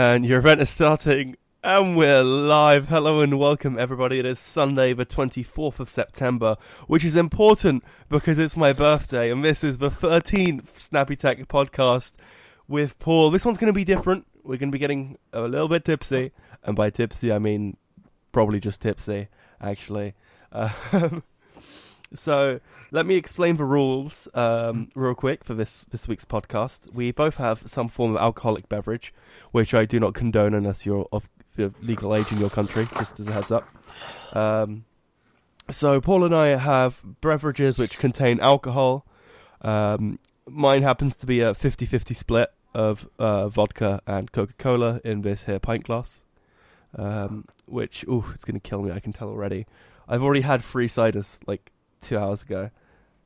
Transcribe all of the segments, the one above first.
and your event is starting, and we're live. Hello and welcome, everybody. It is Sunday, the 24th of September, which is important because it's my birthday, and this is the 13th Snappy Tech podcast with Paul. This one's going to be different. We're going to be getting a little bit tipsy, and by tipsy, I mean probably just tipsy, actually. Um, so let me explain the rules um, real quick for this this week's podcast. We both have some form of alcoholic beverage, which I do not condone unless you're of legal age in your country. Just as a heads up. Um, so Paul and I have beverages which contain alcohol. Um, mine happens to be a 50-50 split of uh, vodka and Coca-Cola in this here pint glass. Um, which, ooh, it's going to kill me. I can tell already. I've already had three ciders like two hours ago,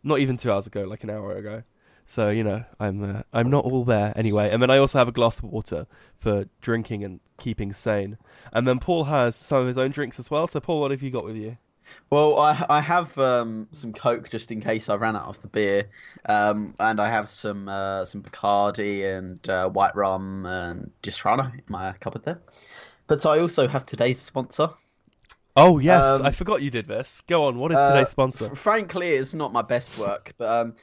not even two hours ago, like an hour ago. So you know, I'm uh, I'm not all there anyway. And then I also have a glass of water for drinking and keeping sane. And then Paul has some of his own drinks as well. So Paul, what have you got with you? Well, I I have um, some Coke just in case I ran out of the beer, um, and I have some uh, some Bacardi and uh, white rum and Disaronno in my cupboard there. But I also have today's sponsor. Oh yes, Um, I forgot you did this. Go on. What is Uh, today's sponsor? f- frankly, it's not my best work, but um,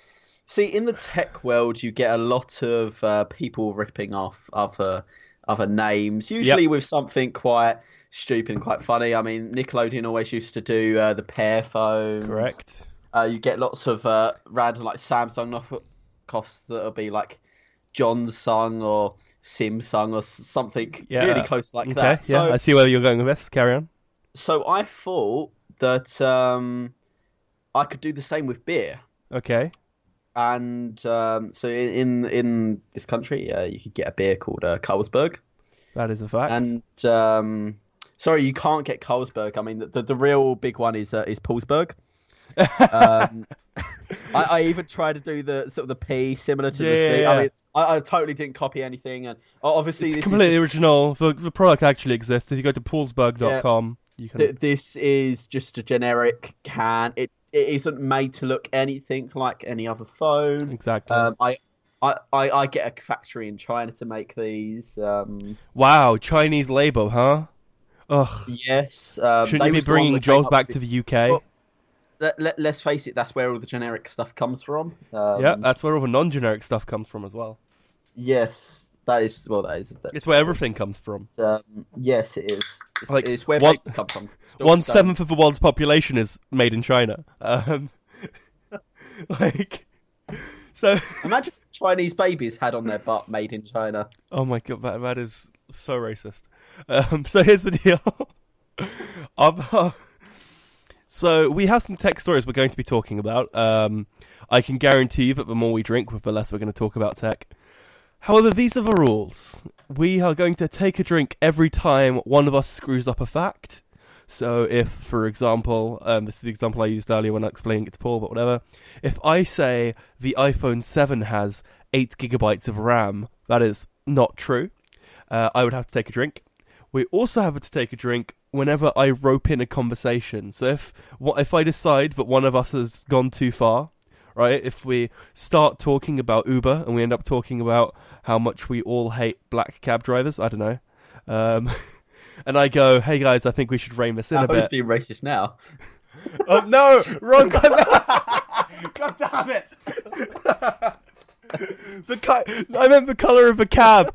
see, in the tech world, you get a lot of uh, people ripping off other other names, usually with something quite stupid and quite funny. I mean, Nickelodeon always used to do uh, the PearPhones. Correct. Uh, you get lots of uh, random like Samsung knockoffs that'll be like Johnson or Simsung or something Yeah. really close like Okay. that. yeah, So, I see where you're going with this. Carry on. So I thought that um, I could do the same with beer. Okay. And um, so in in this country, uh, you could get a beer called uh, Carlsberg. That is a fact. And um, sorry, you can't get Carlsberg. I mean, the the, the real big one is uh, is Paulsberg. um, I, I even tried to do the sort of the P similar to Yeah, the C. yeah, I mean, I, I totally didn't copy anything, and obviously it's this completely is original. The, the product actually exists. If you go to paulsberg.com, you can. th- this is just a generic can. It it isn't made to look anything like any other phone. exactly. Um, I, I, I, I get a factory in China to make these. Um, wow, Chinese label, huh? Ugh. yes. Um, Shouldn't you be was the one bringing jobs back to the UK? Well, Let, let, let's face it, that's where all the generic stuff comes from. Um, yeah, that's where all the non-generic stuff comes from as well. Yes, that is. Well, that is. That, It's where everything comes from. um, yes, it is. It's, Like, it's where one- come from. Still One the same. seventh of the world's population is made in China. Um, like, so. Imagine Chinese babies had on their butt "Made in China." Oh my god, that that is so racist. Um, so here's the deal. Um, uh, so we have some tech stories we're going to be talking about. Um, I can guarantee you that the more we drink, the less we're going to talk about tech. However, these are the rules. We are going to take a drink every time one of us screws up a fact. So, if, for example, um, this is the example I used earlier when I explaining it to Paul, but whatever. If I say the iPhone 7 has 8 gigabytes of RAM, that is not true. Uh, I would have to take a drink. We also have to take a drink whenever I rope in a conversation. So if if I decide that one of us has gone too far, right? If we start talking about Uber and we end up talking about how much we all hate black cab drivers, I don't know. Um, and I go, "Hey guys, I think we should rein this in I a hope it's bit." being racist now. oh no, wrong. God damn it! the co- I meant the color of the cab.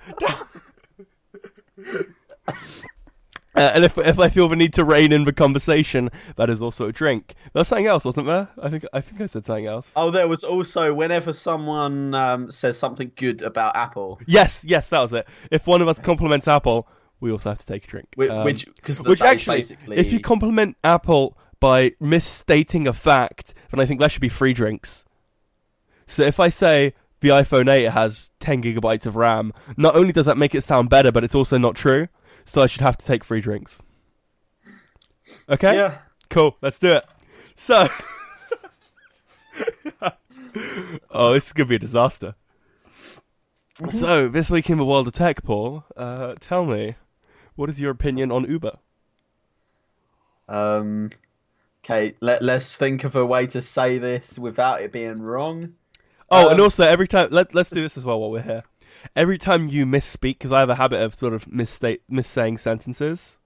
Uh, and if if I feel the need to rein in the conversation, that is also a drink. There was something else, wasn't there? I think I think I said something else. Oh, there was also whenever someone um, says something good about Apple, Yes, yes, that was it. If one of us compliments Apple, we also have to take a drink. which, Um, which which actually, if you compliment Apple by misstating a fact, then I think that should be free drinks. So if I say the iPhone 8 has 10 gigabytes of RAM, not only does that make it sound better, but it's also not true. So I should have to take free drinks. Okay? yeah, Cool, let's do it. So. oh, this is going to be a disaster. So, this week in the world of tech, Paul, uh, tell me, what is your opinion on Uber? Um, okay, let let's think of a way to say this without it being wrong. Oh, and Um, also every time let let's do this as well while we're here. Every time you misspeak, because I have a habit of sort of misstate missaying sentences.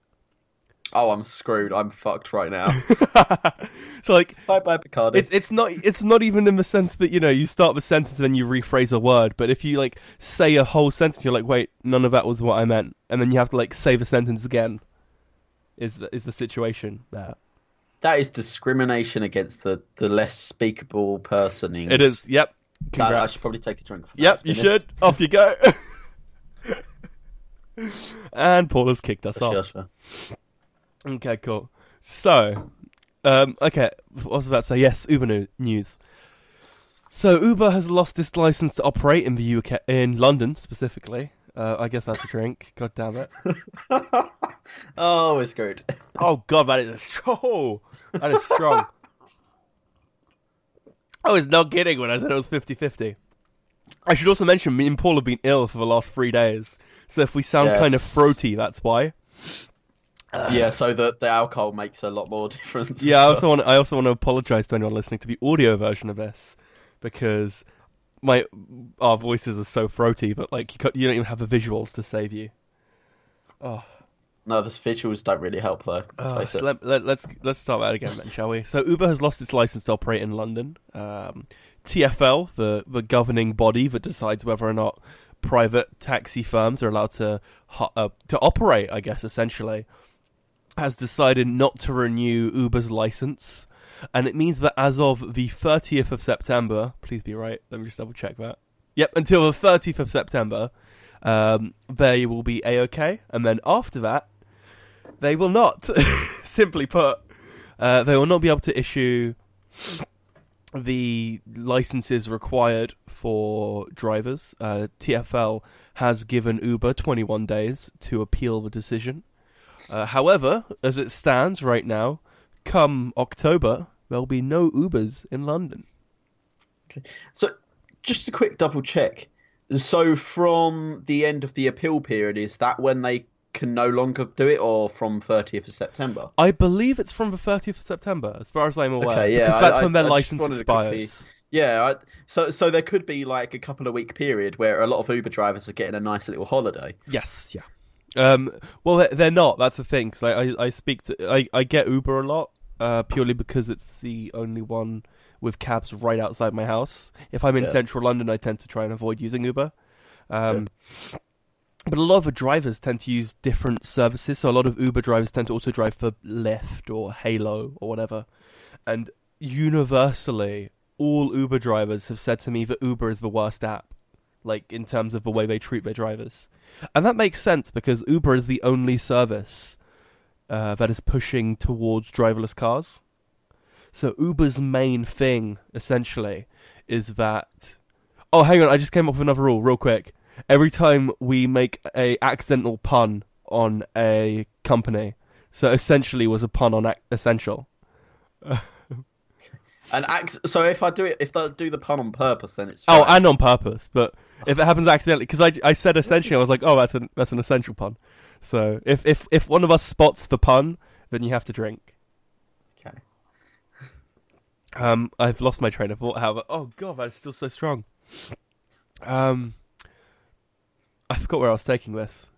Oh, I'm screwed. I'm fucked right now. so like, bye bye Bacardi. it's it's not it's not even in the sense that you know you start the sentence and then you rephrase a word, but if you like say a whole sentence, you're like, wait, none of that was what I meant, and then you have to like say the sentence again. Is the, is the situation there? That is discrimination against the, the less speakable person. It is. Yep. That- I Congrats. should probably take a drink. Yep, you should. Off you go. and Paul has kicked us off. Okay, cool. So, um, okay, I was about to say? Yes, Uber news. So Uber has lost its license to operate in the UK, in London specifically. Uh, I guess that's a drink. God damn it! oh, we're screwed. Oh god, that is a strong. That is strong. I was not kidding when I said it was 50-50. I should also mention me and Paul have been ill for the last three days, so if we sound kind of Yes. throaty, that's why. yeah, so the the alcohol makes a lot more difference. Yeah, I also want I also want to apologize to anyone listening to the audio version of this because my our voices are so throaty, but like you you don't even have the visuals to save you. Oh, no, the visuals don't really help though. Let's face so it. let, let, let's let's start that again then, shall we? So Uber has lost its license to operate in London. Um, TFL, the the governing body that decides whether or not private taxi firms are allowed to uh, to operate, I guess essentially, has decided not to renew Uber's license, and it means that as of the 30th of September, please be right. Let me just double check that. Yep, until the 30th of September, um, they will be a okay, and then after that, they will not. Simply put, uh, they will not be able to issue the licenses required for drivers. Uh, TFL has given Uber 21 days to appeal the decision. Uh, however, as it stands right now, come October, there'll be no Ubers in London. Okay. So, just a quick double check. So, from the end of the appeal period, is that when they can no longer do it, or from 30th of September? I believe it's from the 30th of September, as far as I'm aware, Okay, yeah, because that's I- when their I- I license quickly- expires. Yeah, I, so so there could be like a couple of week period where a lot of Uber drivers are getting a nice little holiday. Yes, yeah. Um, well, they're- not. That's the thing. Cause I, I, I speak to, I, I get Uber a lot, uh, purely because it's the only one with cabs right outside my house. If I'm in Yeah. central London, I tend to try and avoid using Uber. Um, but a lot of drivers tend to use different services. So a lot of Uber drivers tend to also drive for Lyft or Hailo or whatever. And universally, all Uber drivers have said to me that Uber is the worst app, like in terms of the way they treat their drivers. And that makes sense because Uber is the only service uh, that is pushing towards driverless cars. So Uber's main thing, essentially, is that. Oh, hang on! I just came up with another rule, real quick. Every time we make a accidental pun on a company, so essentially was a pun on ac- essential. And act, so if I do it, if I do the pun on purpose, then it's Oh, and on purpose, but if it happens accidentally, because I, I said essentially, I was like, oh, that's an that's an essential pun. So if if if one of us spots the pun, then you have to drink. okay. Um, I've lost my train of thought. However, oh god, that's still so strong. Um, I forgot where I was taking this.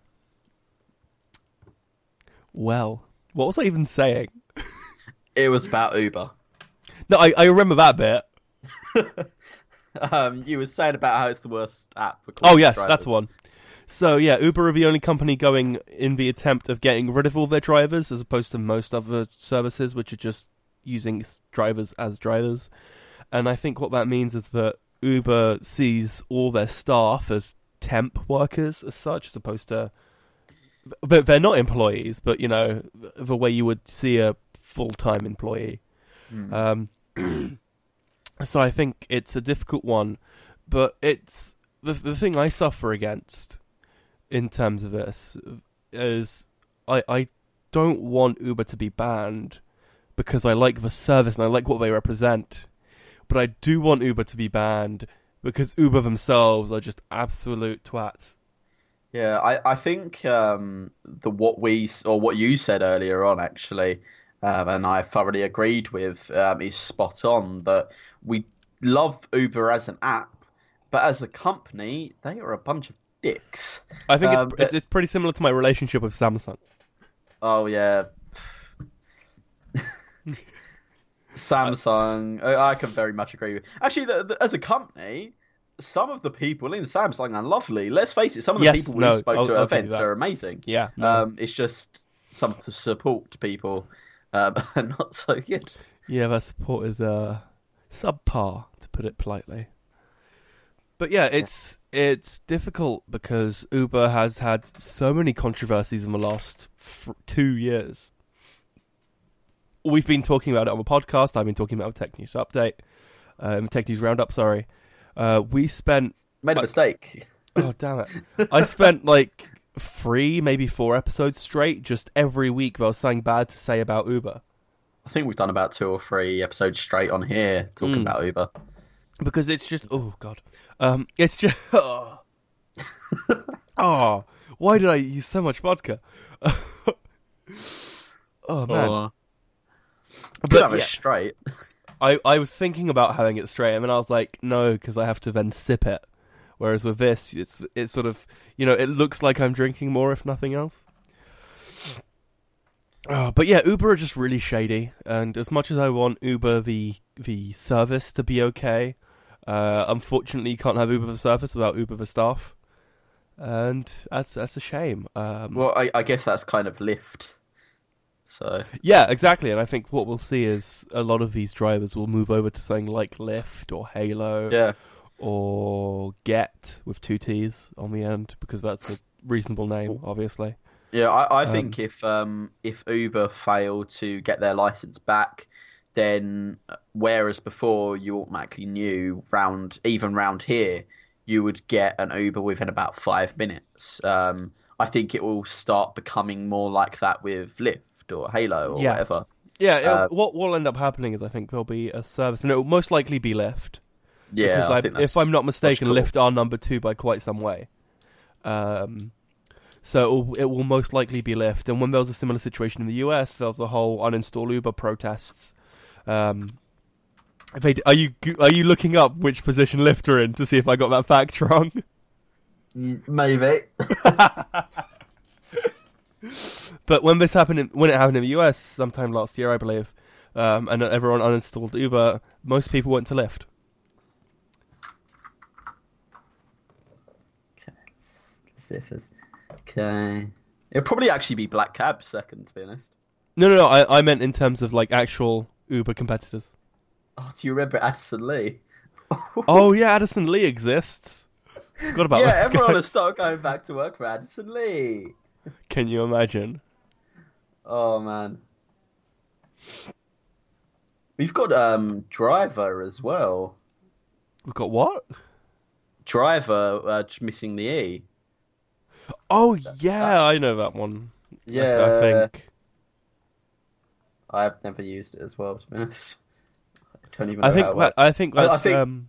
Well, what was I even saying? It was about Uber. No, I, I remember that bit. Um, you were saying about how it's the worst app. for Oh yes, drivers. that's one. So yeah, Uber are the only company going in the attempt of getting rid of all their drivers, as opposed to most other services, which are just using s- drivers as drivers. And I think what that means is that Uber sees all their staff as temp workers, as such, as opposed to but they're not employees, but you know the way you would see a full-time employee. Hmm. Um, so I think it's a difficult one, but it's the the thing I suffer against in terms of this is I I don't want Uber to be banned because I like the service and I like what they represent, but I do want Uber to be banned because Uber themselves are just absolute twats. Yeah, I, I think um, the what we or what you said earlier on actually, um, and I thoroughly agreed with, um, is spot on. That we love Uber as an app, but as a company, they are a bunch of dicks. I think Um, it's, but- it's it's pretty similar to my relationship with Samsung. Oh yeah. Samsung, I, I can very much agree with. Actually, the, the, as a company, some of the people in Samsung are lovely. Let's face it, some of the Yes, people no, we spoke I'll- to at I'll events are amazing. Yeah, no. Um, it's just some of the support people um, are not so good. Yeah, their support is uh, subpar, to put it politely. But yeah, it's it's difficult because Uber has had so many controversies in the last f- two years. We've been talking about it on the podcast. I've been talking about Tech News Update, um, Tech News Roundup. Sorry, uh, we spent. Made a I- mistake. Oh damn it! I spent like three, maybe four episodes straight, just every week. There was something bad to say about Uber. I think we've done about two or three episodes straight on here talking Mm. about Uber. because it's just oh god um it's just oh, oh why did i use so much vodka oh man Or- Could but have it straight. I, I was thinking about having it straight and then i was like no because i have to then sip it whereas with this it's it's sort of you know it looks like i'm drinking more if nothing else Oh, but yeah, Uber are just really shady, and as much as I want Uber the the service to be okay, uh, unfortunately, you can't have Uber the service without Uber the staff, and that's that's a shame. Um, Well, I, I guess that's kind of Lyft. So yeah, exactly, and I think what we'll see is a lot of these drivers will move over to something like Lyft or Hailo yeah, or Gett with two T's on the end because that's a reasonable name, obviously. yeah. I, I Um, think if um if Uber fail to get their license back, then uh, whereas before you automatically knew round even round here you would get an Uber within about five minutes. Um, I think it will start becoming more like that with Lyft or Hailo or Yeah. whatever. Yeah, it'll- Uh, what will end up happening is I think there'll be a service, and it will most likely be Lyft. Yeah, because I I- think if I'm not mistaken, logical. Lyft are number two by quite some way. Um, so it will, it will most likely be Lyft. And when there was a similar situation in the US, there was the whole uninstall Uber protests. Um, if they, are you are you looking up which position Lyft are in to see if I got that fact wrong? maybe. But when this happened, in, when it happened in the US sometime last year, I believe, um, and everyone uninstalled Uber, most people went to Lyft. Let's see if it's okay. It'll probably actually be Black Cab second, to be honest. No, no, no. I, I meant in terms of like actual Uber competitors. Oh, do you remember Addison Lee? Oh yeah, Addison Lee exists. Forgot about yeah, everyone guys. has started going back to work for Addison Lee. Can you imagine? Oh man, we've got um Driver as well. We've got what? Driver uh, just missing the E. Oh yeah, I know that one. Yeah, I, think. I've never used it as well. To be honest, I don't even. Know I think that. I think I- I think- um,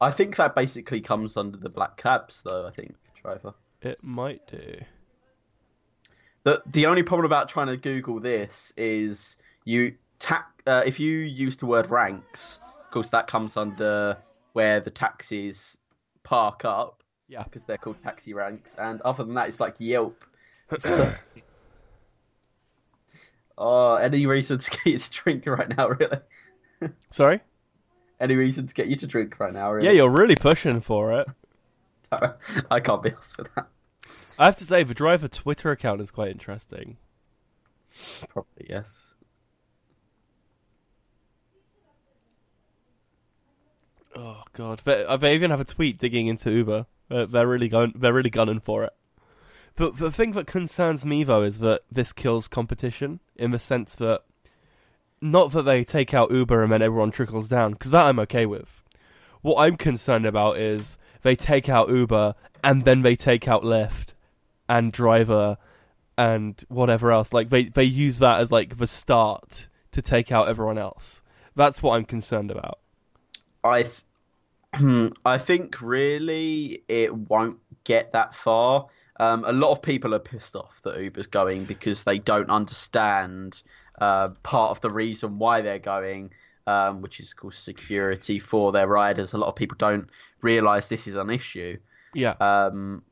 I think that basically comes under the Black Cabs, though. I think Driver. it might do. The the only problem about trying to Google this is you ta- uh, if you use the word ranks, of course that comes under where the taxis park up Yeah. because they're called taxi ranks, and other than that, it's like Yelp. So- oh, any reason to get you to drink right now? Really? Sorry. Any reason to get you to drink right now? Really? Yeah, you're really pushing for it. I can't be asked for that. I have to say, the driver Twitter account is quite interesting. Probably yes. Oh god, they, uh, they even have a tweet digging into Uber. Uh, they're really going, they're really gunning for it. But the thing that concerns me though is that this kills competition in the sense that not that they take out Uber and then everyone trickles down, because that I'm okay with. What I'm concerned about is they take out Uber and then they take out Lyft and Driver and whatever else. Like they they use that as like the start to take out everyone else. That's what I'm concerned about. I th- I think really it won't get that far. Um, a lot of people are pissed off that Uber's going because they don't understand uh, part of the reason why they're going, um, which is of course security for their riders. A lot of people don't realise this is an issue. Yeah. Um,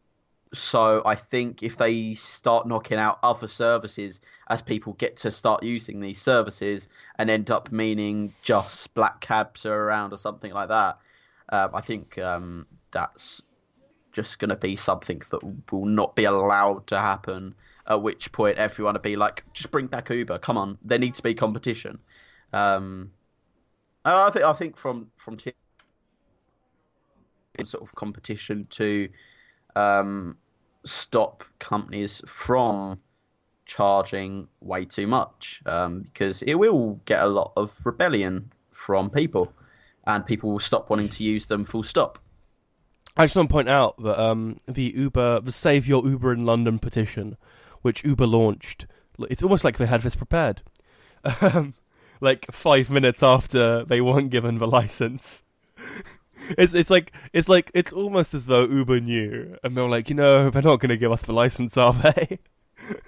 so I think if they start knocking out other services as people get to start using these services and end up meaning just black cabs are around or something like that, um, I think um, that's just going to be something that will not be allowed to happen. At which point everyone will be like, just bring back Uber. Come on, there needs to be competition. Um, I think I think from from sort of competition to um, stop companies from charging way too much um, because it will get a lot of rebellion from people and people will stop wanting to use them full stop. I just want to point out that um, the Uber, the Save Your Uber in London petition, which Uber launched, it's almost like they had this prepared. Um, like five minutes after they weren't given the license. It's it's like it's like it's almost as though Uber knew, and they're like, you know, they're not going to give us the license, are they?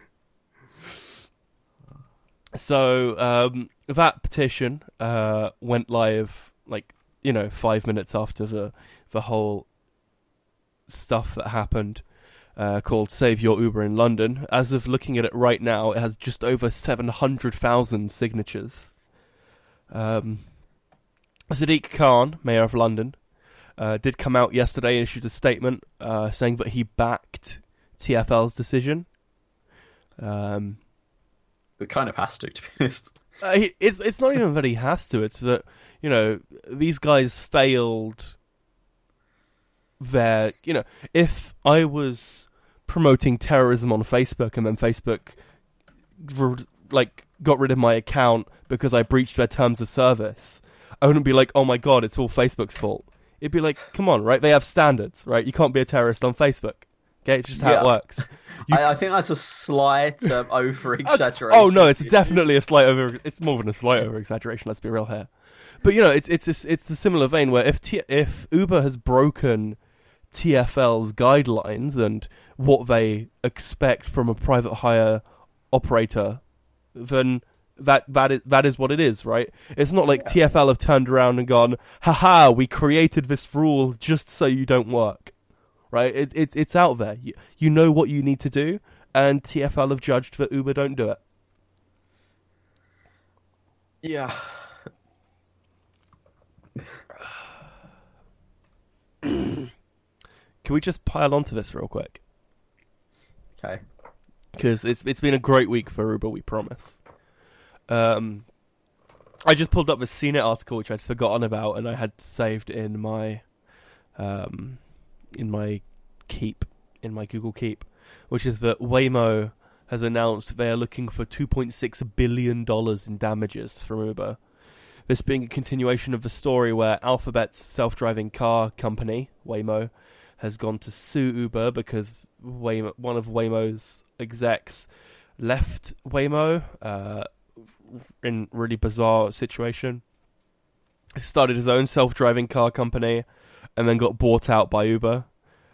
so um, that petition uh, went live, like you know, five minutes after the the whole stuff that happened. Uh, called Save Your Uber in London. As of looking at it right now, it has just over 700,000 signatures. Um, Sadiq Khan, Mayor of London, uh, did come out yesterday and issued a statement uh, saying that he backed TFL's decision. Um, it kind of has to, to be honest. Uh, it's it's not even that he has to. It's that you know these guys failed. Their you know if I was promoting terrorism on Facebook and then Facebook like got rid of my account because I breached their terms of service, I wouldn't be like, oh my god, it's all Facebook's fault. It'd be like, come on, right? They have standards, right? You can't be a terrorist on Facebook. Okay, it's just how yeah. it works. You... I, I, think that's a slight um, over exaggeration. oh no, it's definitely a slight over. It's more than a slight over exaggeration. Let's be real here. But you know, it's it's a, it's a similar vein where if T- if Uber has broken TFL's guidelines and what they expect from a private hire operator, then that that is that is what it is, right? It's not like yeah. TFL have turned around and gone, "Haha, we created this rule just so you don't work." Right? It, it it's out there. You, you know what you need to do, and TFL have judged that Uber don't do it. Yeah. Can we just pile onto this real quick? Okay. Because it's it's been a great week for Uber, we promise. Um, I just pulled up a CNET article which I'd forgotten about, and I had saved in my, um, in my Keep, in my Google Keep, which is that Waymo has announced they are looking for 2.6 billion dollars in damages from Uber. This being a continuation of the story where Alphabet's self-driving car company Waymo has gone to sue Uber because Waymo, one of Waymo's execs left Waymo. Uh, in really bizarre situation. He started his own self-driving car company, and then got bought out by Uber.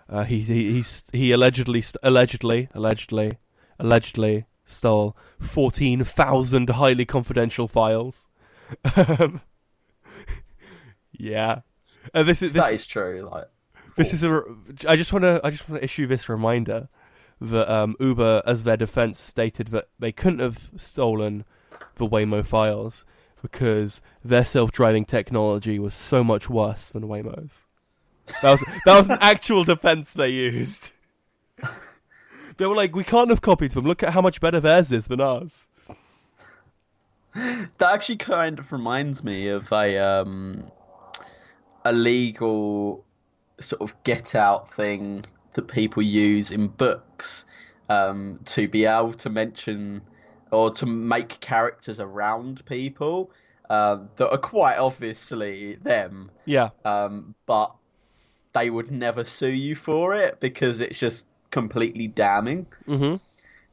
Uh, he he he, he allegedly allegedly allegedly allegedly stole fourteen thousand highly confidential files. yeah, and this is this, that is true. Like this is a. I just want to I just want to issue this reminder that um, Uber, as their defense, stated that they couldn't have stolen the Waymo files because their self-driving technology was so much worse than Waymo's. That was that was an actual defense they used. They were like, we can't have copied them. Look at how much better theirs is than ours. That actually kind of reminds me of a um, a legal sort of get out thing that people use in books um, to be able to mention or to make characters around people uh, that are quite obviously them. Yeah. Um, but they would never sue you for it because it's just completely damning. Mm-hmm.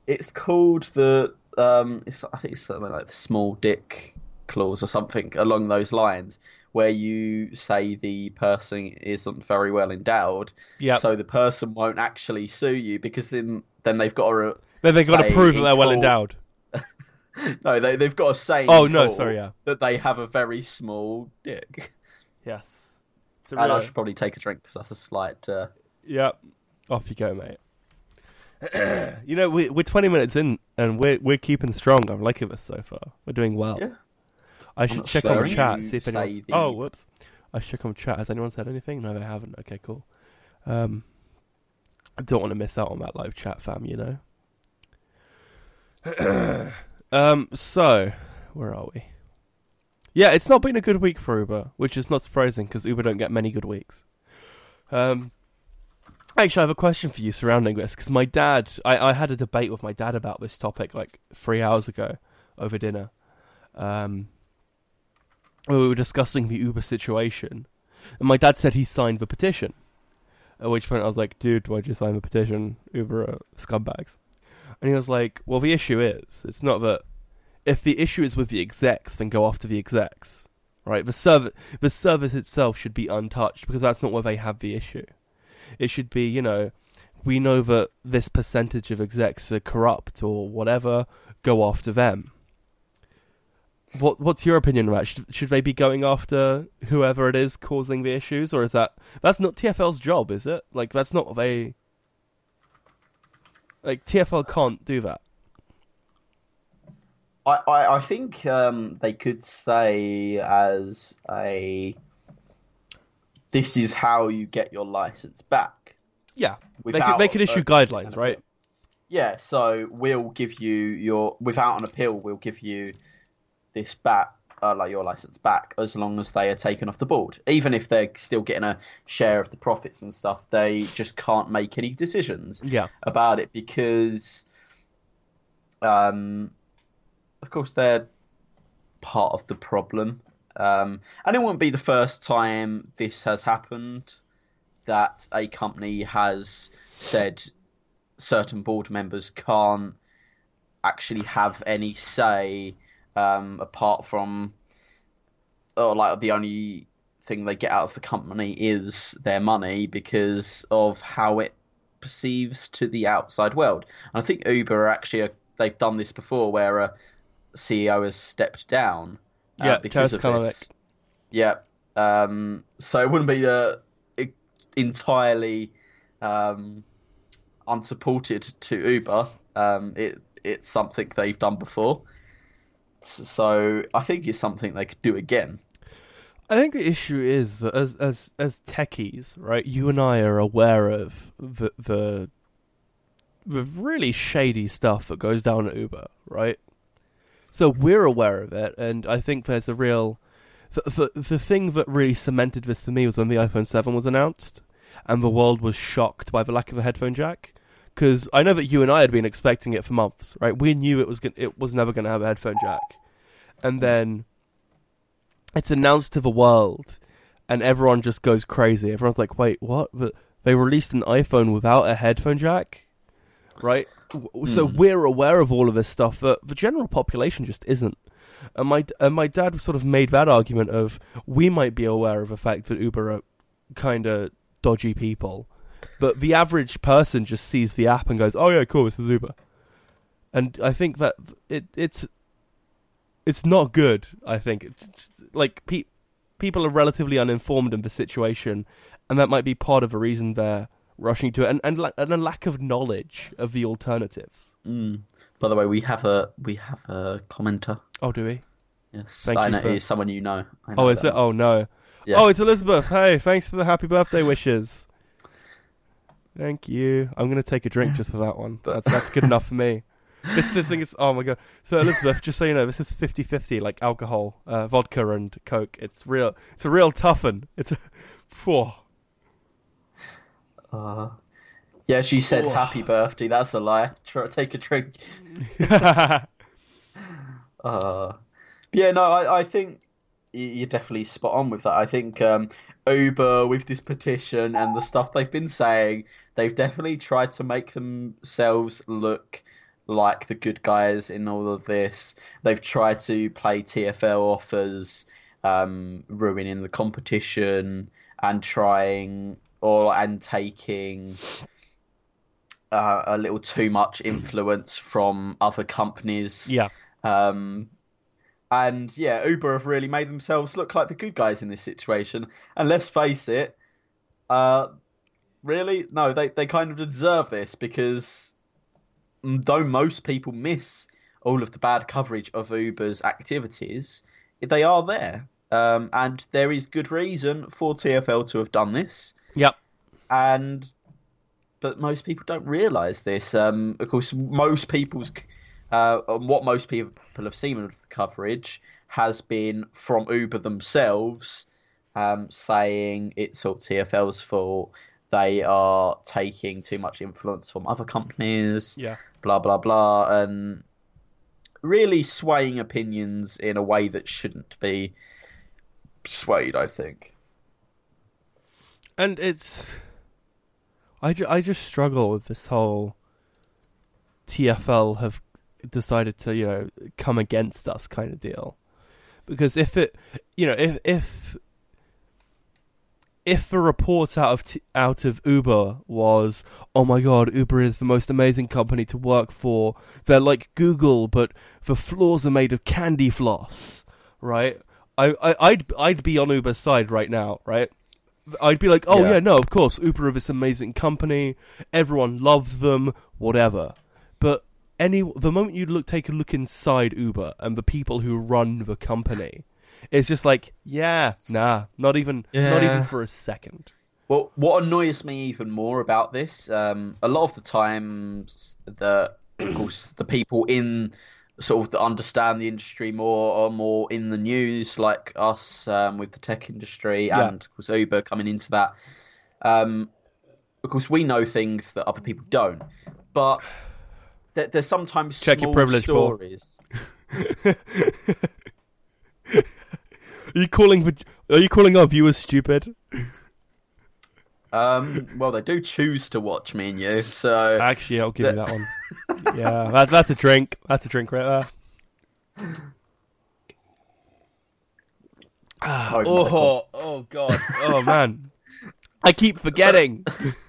It's called the um, it's, I think it's something like the small dick clause or something along those lines, where you say the person isn't very well endowed. Yeah. So the person won't actually sue you because then then they've got to. Then they've got to prove that they're well endowed. no, they they've got a saying. Oh no, sorry, yeah. That they have a very small dick. Yes. And I should probably take a drink because that's a slight. Uh... Yep. Off you go, mate. you know, we, we're 20 minutes in and we're we're keeping strong. I'm liking this so far. We're doing well. Yeah. I should check on slurring, chat, see if say anyone's... the- Oh, whoops. I should check on chat. Has anyone said anything? No, they haven't. Okay, cool. Um, I don't want to miss out on that live chat, fam, you know? um, so, where are we? Yeah, it's not been a good week for Uber, which is not surprising because Uber don't get many good weeks. Um, actually, I have a question for you surrounding this because my dad, I, I had a debate with my dad about this topic like three hours ago over dinner. Um, we were discussing the Uber situation, and my dad said he signed the petition. At which point I was like, "Dude, why'd you sign the petition? Uber are scumbags." And he was like, "Well, the issue is, it's not that if the issue is with the execs, then go after the execs, right? The service, the service itself should be untouched because that's not where they have the issue. It should be, you know, we know that this percentage of execs are corrupt or whatever. Go after them." What What's your opinion on that? Should, should they be going after whoever it is causing the issues, or is that that's not TFL's job? Is it like that's not what they like? TFL can't do that. I, I, I think um, they could say as a this is how you get your license back. Yeah, they could, they could issue guidelines, right? appeal. Yeah, so we'll give you your without an appeal, we'll give you this back, uh, like your license back, as long as they are taken off the board. Even if they're still getting a share of the profits and stuff, they just can't make any decisions Yeah, about it because, um, of course, they're part of the problem. Um, and it won't be the first time this has happened that a company has said certain board members can't actually have any say um, apart from, or like the only thing they get out of the company is their money because of how it perceives to the outside world. And I think Uber are actually a, they've done this before where a CEO has stepped down uh, Yeah, because of Kalanick. this. Yeah. Um, so it wouldn't be e- entirely um, unsupported to Uber. Um, it it's something they've done before. So I think it's something they could do again. I think the issue is that as as as techies, right? You and I are aware of the the the really shady stuff that goes down at Uber, right? So we're aware of it, and I think there's a real the, the the thing that really cemented this for me was when the iPhone Seven was announced, and the world was shocked by the lack of a headphone jack. Because I know that you and I had been expecting it for months, right? We knew it was gon- it was never going to have a headphone jack, and then it's announced to the world, and everyone just goes crazy. Everyone's like, "Wait, what? But they released an iPhone without a headphone jack, right?" So Hmm. we're aware of all of this stuff, but the general population just isn't. And my and my dad sort of made that argument of we might be aware of the fact that Uber are kind of dodgy people, but the average person just sees the app and goes, "Oh yeah, cool, this is Uber." And I think that it it's it's not good. I think It's like pe- people are relatively uninformed in the situation, and that might be part of the reason they're rushing to it, and and, la- and a lack of knowledge of the alternatives. Mm. By the way, we have a we have a commenter. Oh, do we? Yes, Thank I know for- someone you know. Know Oh, is that it? Oh no. Yeah. Oh, it's Elizabeth. Hey, thanks for the happy birthday wishes. Thank you. I'm gonna take a drink just for that one. That's that's good enough for me. This this thing is oh my god. So Elizabeth, just so you know, this is 50-50 like alcohol, uh, vodka and coke. It's real. It's a real toughen. It's a. Whoa. Uh, yeah, she said happy birthday. That's a lie. Try take a drink. Uh, yeah, no, I, I think y- you're definitely spot on with that. I think um, Uber, with this petition and the stuff they've been saying, they've definitely tried to make themselves look like the good guys in all of this. They've tried to play TFL off as um, ruining the competition and trying or and taking uh, a little too much influence from other companies. yeah. Um, and yeah, Uber have really made themselves look like the good guys in this situation. And let's face it, uh, really, no, they, they kind of deserve this because though most people miss all of the bad coverage of Uber's activities, they are there. Um, and there is good reason for TFL to have done this. Yep. And but most people don't realise this. Um, of course, most people's uh, what most people have seen of the coverage has been from Uber themselves, um, saying it's all TFL's fault. They are taking too much influence from other companies. Yeah. Blah blah blah, and really swaying opinions in a way that shouldn't be swayed. I think. And it's, I, ju- I just struggle with this whole TFL have decided to you know come against us kind of deal, because if it you know if if if a report out of t- out of Uber was, oh my god, Uber is the most amazing company to work for. They're like Google, but the floors are made of candy floss, right? I, I I'd I'd be on Uber's side right now, right? I'd be like, oh yeah. Yeah. no, of course, Uber are this amazing company. Everyone loves them, whatever. But any the moment you look take a look inside Uber and the people who run the company, it's just like, yeah, nah, not even not even for a second. Well, what annoys me even more about this, um, a lot of the times, the of course the people in sort of that understand the industry more are more in the news, like us um, with the tech industry, Yeah. and of course Uber coming into that. Um, of course, we know things that other people don't, but there, there's sometimes Check your privilege, Paul. stories. Are you calling the, Are you calling our viewers stupid? Um, well, they do choose to watch me and you, so Actually, I'll give you that one. yeah, that's that's a drink. That's a drink right there. Ah, Oh, oh, oh god, oh man, I keep forgetting.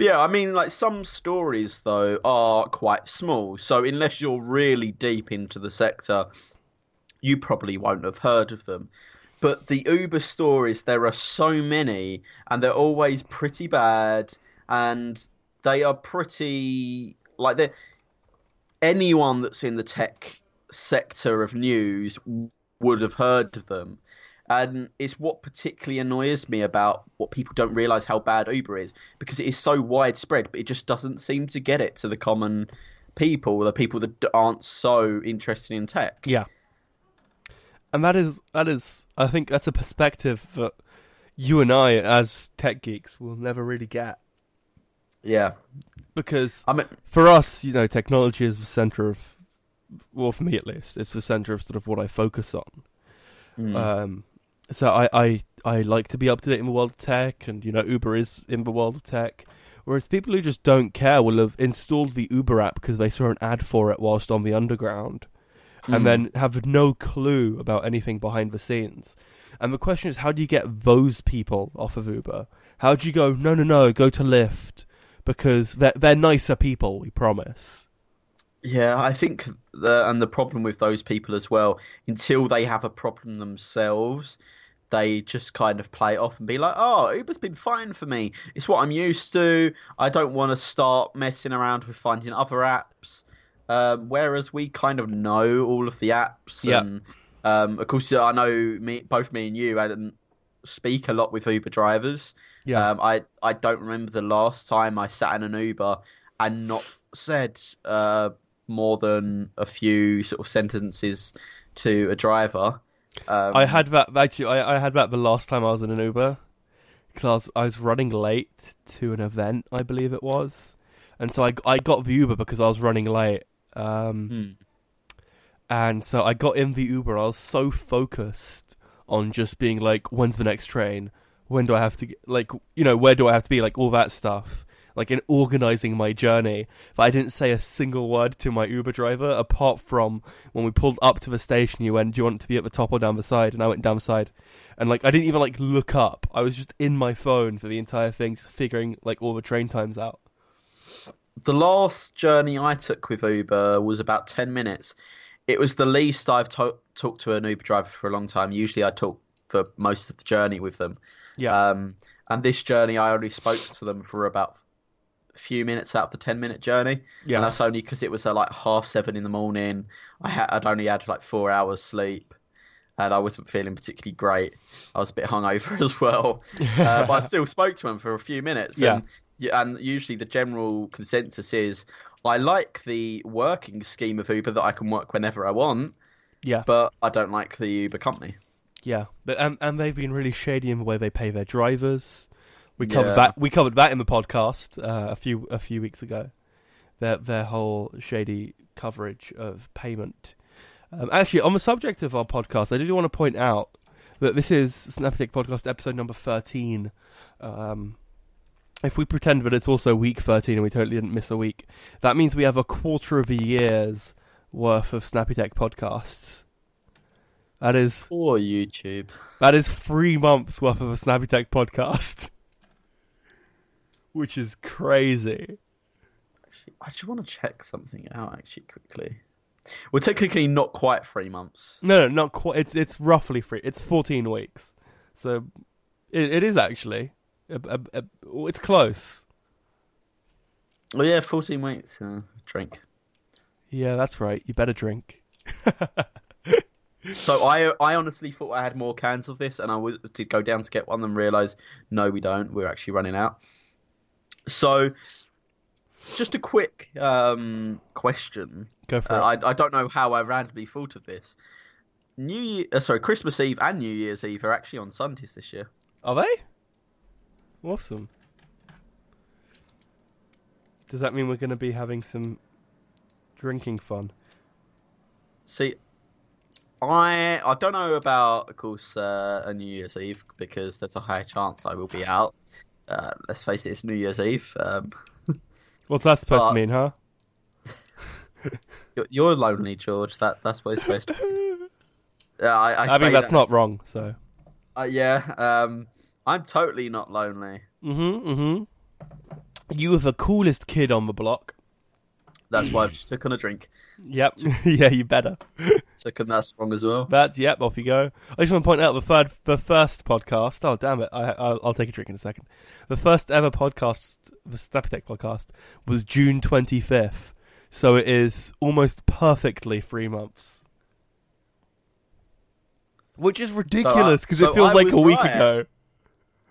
But yeah, I mean, like some stories though are quite small. So unless you're really deep into the sector, you probably won't have heard of them. But the Uber stories, there are so many, and they're always pretty bad, and they are pretty like they anyone that's in the tech sector of news would have heard of them. And it's what particularly annoys me about what people don't realize how bad Uber is because it is so widespread, but it just doesn't seem to get it to the common people, the people that aren't so interested in tech. Yeah, and that is that is I think that's a perspective that you and I, as tech geeks, will never really get Yeah. because I mean, for us, you know, technology is the center of, well, for me at least, it's the center of sort of what I focus on. mm, Um, so I, I I like to be up to date in the world of tech, and you know, Uber is in the world of tech. Whereas people who just don't care will have installed the Uber app because they saw an ad for it whilst on the underground, and Mm. then have no clue about anything behind the scenes. And the question is, how do you get those people off of Uber? How do you go? No, no, no, go to Lyft because they're they're nicer people. We promise. Yeah, I think the and the problem with those people as well, until they have a problem themselves, they just kind of play it off and be like, "Oh, Uber's been fine for me. It's what I'm used to. I don't want to start messing around with finding other apps." Um, whereas we kind of know all of the apps, Yeah. and um, of course, I know me, both me and you, I didn't speak a lot with Uber drivers. Yeah. Um, I I don't remember the last time I sat in an Uber and not said uh, more than a few sort of sentences to a driver. Um, I had that actually. I, I had that the last time I was in an Uber because I was, I was running late to an event, I believe it was, and so I I got the Uber because I was running late. Um, Hmm. and so I got in the Uber. I was so focused on just being like, when's the next train? When do I have to get, like, you know, where do I have to be? Like all that stuff. Like in organizing my journey, but I didn't say a single word to my Uber driver apart from when we pulled up to the station. You went, "Do you want to be at the top or down the side?" And I went down the side, and like I didn't even like look up. I was just in my phone for the entire thing, just figuring like all the train times out. the last journey I took with Uber was about 10 minutes. It was the least I've to- talked to an Uber driver for a long time. Usually I talk for most of the journey with them. Yeah, Um, and this journey I only spoke to them for about few minutes out of the ten minute journey. Yeah. and that's only because it was uh, like half seven in the morning. I had I'd only had like four hours sleep, and I wasn't feeling particularly great. I was a bit hungover as well, uh, but I still spoke to him for a few minutes. Yeah. And, and usually the general consensus is I like the working scheme of Uber that I can work whenever I want, yeah. but I don't like the Uber company. Yeah, but and and they've been really shady in the way they pay their drivers. We covered Yeah. that. We covered that in the podcast uh, a few a few weeks ago. Their their whole shady coverage of payment. Um, actually, on the subject of our podcast, I did want to point out that this is Snappy Tech Podcast episode number thirteen. Um, if we pretend that it's also week thirteen and we totally didn't miss a week, that means we have a quarter of a year's worth of Snappy Tech podcasts. That is Or YouTube. that is three months worth of a Snappy Tech podcast. Which is crazy. Actually, I just want to check something out actually quickly. We're technically not quite three months. No, no, not quite. It's it's roughly three. It's fourteen weeks, so it, it is actually. A, a, a, oh, it's close. Oh yeah, fourteen weeks. Uh, drink. Yeah, that's right. You better drink. So I I honestly thought I had more cans of this, and I was to go down to get one, and realise no, we don't. We're actually running out. So, just a quick um, question. Go for Uh, it. I I don't know how I randomly thought of this. New Year, uh, sorry, Christmas Eve and New Year's Eve are actually on Sundays this year. Are they? Awesome. Does that mean we're going to be having some drinking fun? See, I I don't know about, of course, uh, a New Year's Eve because there's a high chance I will be out. Uh, let's face it, it's New Year's Eve. Um, What's that supposed But- to mean, huh? you're, you're lonely, George. That that's what it's supposed to. Uh, I, I, I mean, that's that- not wrong. So. Uh, yeah, um, I'm totally not lonely. Mm-hmm. Mm-hmm. You were the coolest kid on the block. That's why I just took on a drink. Yep. yeah, you better. Took on that strong as well. That's yep. Off you go. I just want to point out the third, the first podcast. Oh damn it! I, I'll, I'll take a drink in a second. The first ever podcast, the Snappy Tech podcast, was June twenty fifth. So it is almost perfectly three months, which is ridiculous because so it feels I like a week right. ago.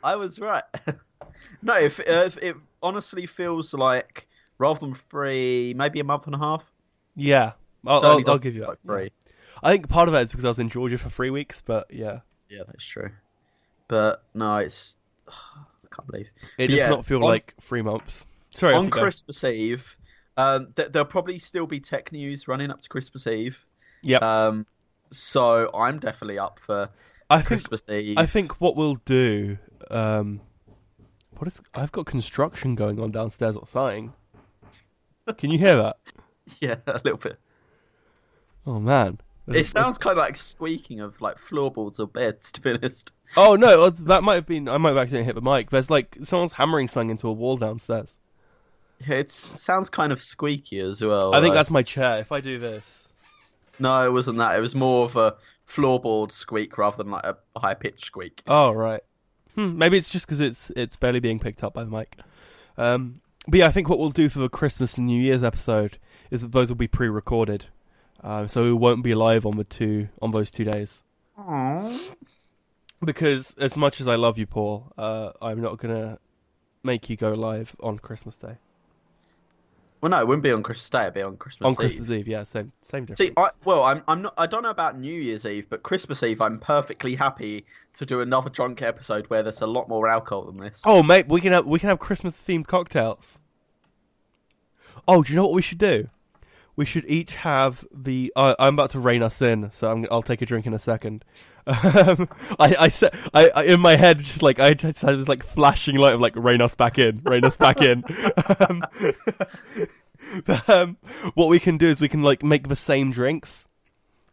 I was right. no, if, if it honestly feels like rather than three, maybe a month and a half. Yeah, I'll, Certainly I'll, I'll give you that. like three. I think part of that is because I was in Georgia for three weeks, but yeah, Yeah, that's true. But no, it's I can't believe it But does yeah, not feel on- like three months. Sorry, on you go. Christmas Eve. Um, th- there'll probably still be tech news running up to Christmas Eve. Yeah. Um, so I'm definitely up for I think Christmas Eve. I think what we'll do. Um, what is? I've got construction going on downstairs or something. Can you hear that? yeah, a little bit. Oh man. It sounds kind of like squeaking of like floorboards or beds, to be honest. Oh no, uh, that might have been. I might have accidentally hit the mic. There's like someone's hammering something into a wall downstairs. Yeah, it sounds kind of squeaky as well. I think like- that's my chair. If I do this, no, it wasn't that. It was more of a floorboard squeak rather than like a high pitched squeak. oh right. Hmm, maybe it's just because it's it's barely being picked up by the mic. Um, but yeah, I think what we'll do for the Christmas and New Year's episode is that those will be pre-recorded, um, so we won't be live on the two on those two days. Because as much as I love you, Paul, uh, I'm not gonna make you go live on Christmas Day. Well, no, it wouldn't be on Christmas Day. It'd be on Christmas on Eve. Christmas Eve, yeah, same same difference. See, I, well, I'm I'm not. I don't know about New Year's Eve, but Christmas Eve, I'm perfectly happy to do another drunk episode where there's a lot more alcohol than this. Oh, mate, we can have we can have Christmas themed cocktails. Oh, do you know what we should do? We should each have the. Uh, I'm about to rein us in, so I'm, I'll take a drink in a second. Um, I, I said, I, I in my head, just like I just had this like flashing light of like rein us back in, rein us back in. Um, but, um, what we can do is we can like make the same drinks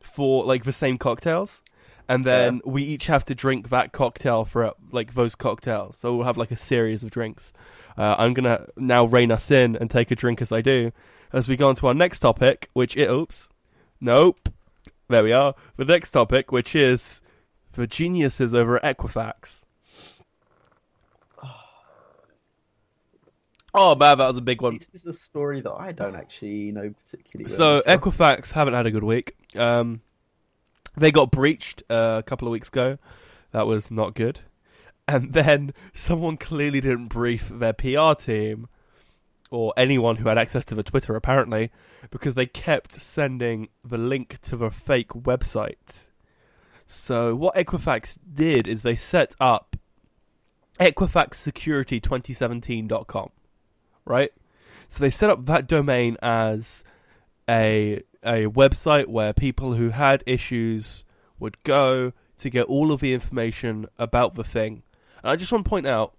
for like the same cocktails, and then we each have to drink that cocktail for uh, like those cocktails. So we'll have like a series of drinks. Uh, I'm gonna now rein us in and take a drink as I do, as we go on to our next topic, which it oops, nope, there we are. The next topic, which is the geniuses over at Equifax. Oh man, that was a big one. This is a story that I don't actually know particularly. So well, so. Equifax haven't had a good week. Um, they got breached uh, a couple of weeks ago. That was not good. And then someone clearly didn't brief their PR team or anyone who had access to the Twitter apparently because they kept sending the link to the fake website. So what Equifax did is they set up equifaxsecurity2017.com, right? So they set up that domain as a a website where people who had issues would go to get all of the information about the thing. And I just want to point out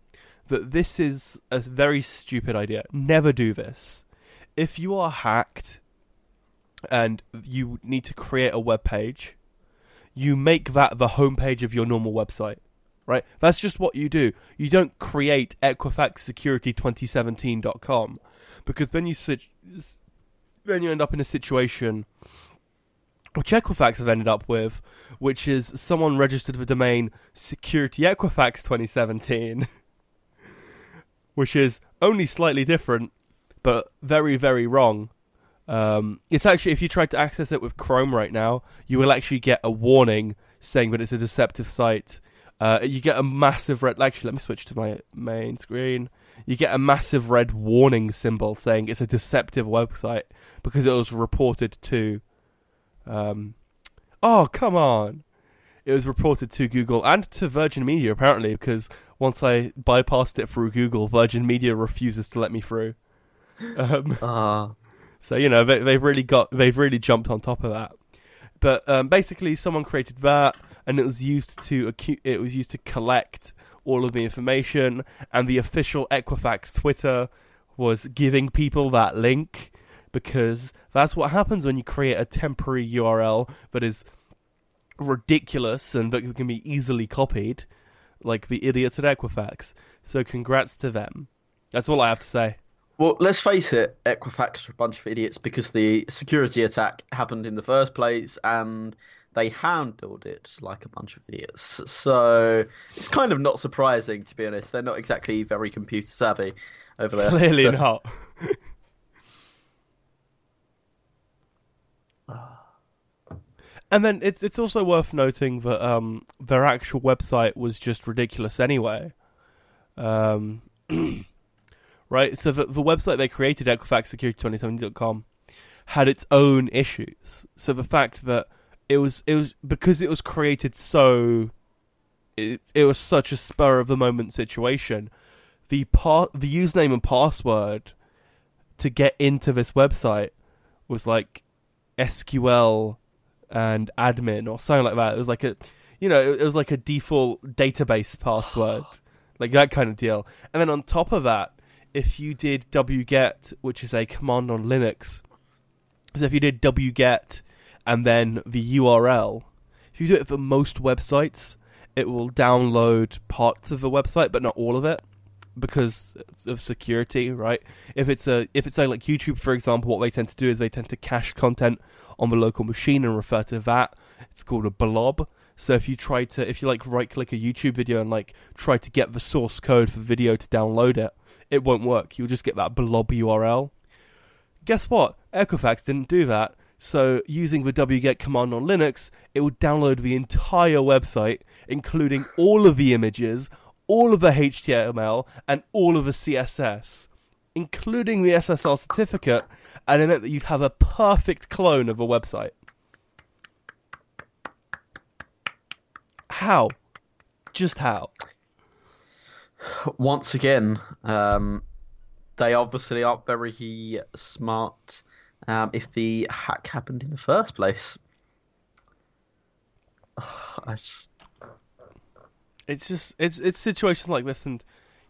that this is a very stupid idea. Never do this. If you are hacked and you need to create a web page, you make that the homepage of your normal website. Right? That's just what you do. You don't create equifaxsecurity2017.com because then you sit, then you end up in a situation which Equifax have ended up with, which is someone registered the domain Security Equifax 2017, which is only slightly different, but very, very wrong. Um, it's actually, if you try to access it with Chrome right now, you will actually get a warning saying that it's a deceptive site. Uh, you get a massive red. Actually, let me switch to my main screen. You get a massive red warning symbol saying it's a deceptive website because it was reported to. Um, oh come on! It was reported to Google and to Virgin Media apparently because once I bypassed it through Google, Virgin Media refuses to let me through. Um, Ah. so you know they, they've really got they've really jumped on top of that. But um, basically, someone created that, and it was used to acu- it was used to collect all of the information, and the official Equifax Twitter was giving people that link because that's what happens when you create a temporary URL that is ridiculous and that can be easily copied, like the idiots at Equifax. So congrats to them. That's all I have to say. Well, let's face it, Equifax are a bunch of idiots because the security attack happened in the first place and they handled it like a bunch of idiots. So it's kind of not surprising, to be honest. They're not exactly very computer savvy over there. Clearly So- not. and then it's it's also worth noting that um, their actual website was just ridiculous anyway. Um, right, so the, the website they created, EquifaxSecurity2017.com, had its own issues. So the fact that it was it was because it was created so it, it was such a spur of the moment situation. The pa- the username and password to get into this website was like SQL and admin or something like that. It was like a, you know, it was like a default database password, like that kind of deal. And then on top of that, if you did wget, which is a command on Linux, so if you did wget and then the URL, if you do it for most websites, it will download parts of the website, but not all of it because of security, right? If it's a if it's a, like YouTube, for example, what they tend to do is they tend to cache content on the local machine and refer to that. It's called a blob. So if you try to if you like right click a YouTube video and like try to get the source code for the video to download it, it won't work. You'll just get that blob URL. Guess what? Equifax didn't do that. So using the wget command on Linux, it would download the entire website, including all of the images, all of the HTML, and all of the CSS, including the SSL certificate, and it meant that you'd have a perfect clone of a website. How? Just how? Once again, um, they obviously aren't very smart um, if the hack happened in the first place. I just, it's just it's it's situations like this and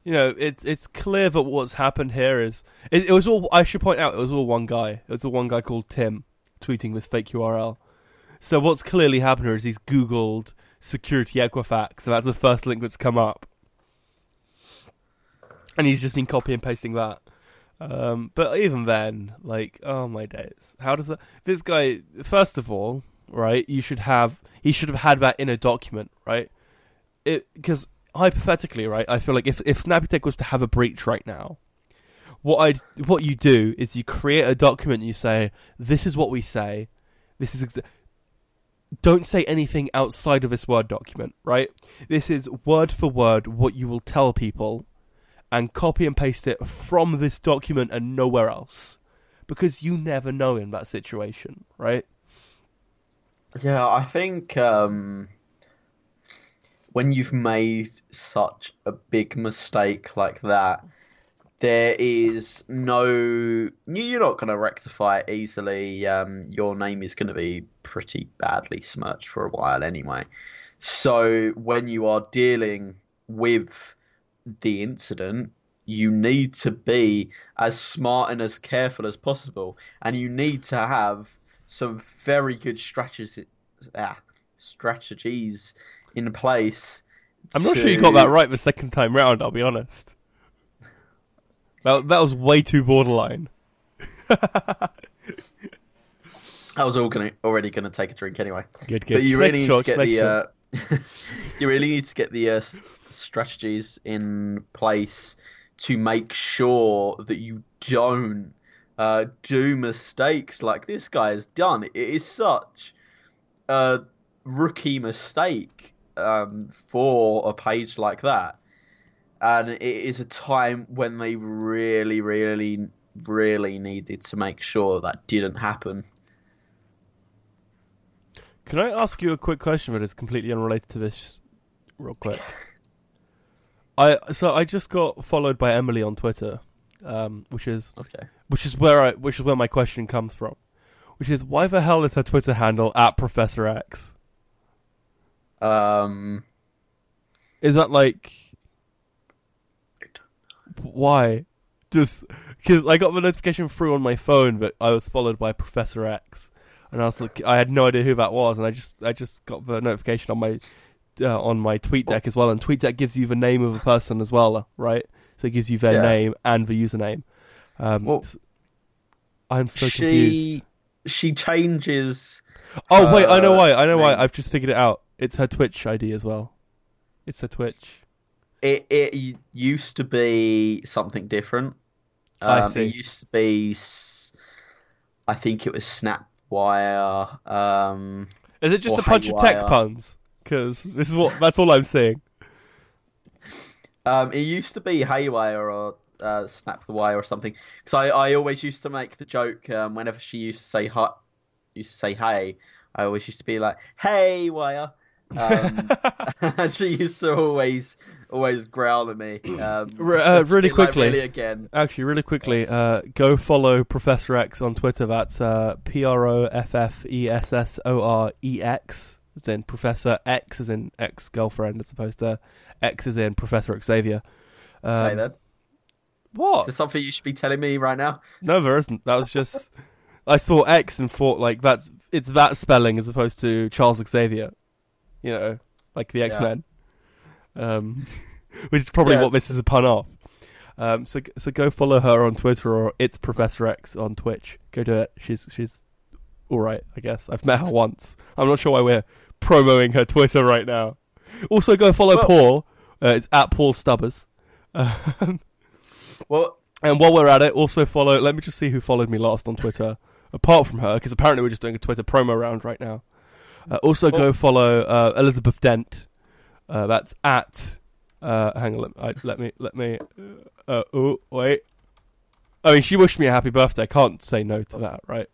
you know it's it's clear that what's happened here is it, it was all I should point out it was all one guy. It was all one guy called Tim tweeting this fake URL so what's clearly happened here is he's googled security Equifax and that's the first link that's come up. And he's just been copy and pasting that. Um, but even then like oh my days. How does that this guy first of all right you should have he should have had that in a document right? It because hypothetically, right? I feel like if if Snappy Tech was to have a breach right now, what I what you do is you create a document. and You say this is what we say. This is exa- don't say anything outside of this word document. Right. This is word for word what you will tell people, and copy and paste it from this document and nowhere else, because you never know in that situation. Right. Yeah, I think um, when you've made such a big mistake like that, there is no you're not going to rectify it easily. Um, your name is going to be pretty badly smirched for a while anyway. So when you are dealing with the incident, you need to be as smart and as careful as possible, and you need to have some very good strategies ah, strategies in place. I'm not to- sure you got that right the second time round. I'll be honest. That that was way too borderline. I was all gonna already going to take a drink anyway. Good, good. But you Just really need to get the uh, you really need to get the uh, strategies in place to make sure that you don't uh, do mistakes like this guy has done. It is such a rookie mistake um, for a page like that, and it is a time when they really, really, really needed to make sure that didn't happen. Can I ask you a quick question that is completely unrelated to this, real quick? I so I just got followed by Emily on Twitter, um, which is Okay. which is where I which is where my question comes from, which is why the hell is her Twitter handle at Professor X? Um. Is that like why? Just because I got the notification through on my phone that I was followed by Professor X, and I was like, I had no idea who that was, and I just I just got the notification on my uh, on my TweetDeck as well, and TweetDeck gives you the name of a person as well, right? So it gives you their Yeah. name and the username. Um, Well, s- I'm so confused. she she changes. Oh wait, I know why. I know why. I've just figured it out. It's her Twitch ID as well. It's her Twitch. It it used to be something different. I Um, see. It used to be. I think it was Snapwire. Um, Is it just a bunch of tech puns? Because this is what that's all I'm seeing. um, it used to be Haywire or uh, Snap the Wire or something. Because I, I always used to make the joke um, whenever she used to say hi, used to say hey. I always used to be like, "Hey, wire." Um, and she used to always always growl at me. Um, uh, really be like, quickly. really again. Actually, really quickly, uh, go follow Professor X on Twitter. That's uh, P R O F F E S S O R E X. As in Professor X, as in ex girlfriend, as opposed to X, is in Professor Xavier. Um, Okay, then. Is What? there something you should be telling me right now? No, there isn't. That was just I saw X and thought like that's it's that spelling as opposed to Charles Xavier. You know, like the X Men. Um, which is probably Yeah. what this is a pun off. Um, so so go follow her on Twitter or it's Professor X on Twitch. Go do it. She's she's all right, I guess. I've met her once. I'm not sure why we're promoting her Twitter right now. Also, go follow Well- Paul. Uh, it's at Paul Stubbers. Um, Well, and while we're at it, also follow. Let me just see who followed me last on Twitter, apart from her, because apparently we're just doing a Twitter promo round right now. Uh, also, go follow uh, Elizabeth Dent. Uh, that's at. Uh, hang on, let, I, let me let me. Uh, oh wait. I mean, she wished me a happy birthday. I can't say no to that, right?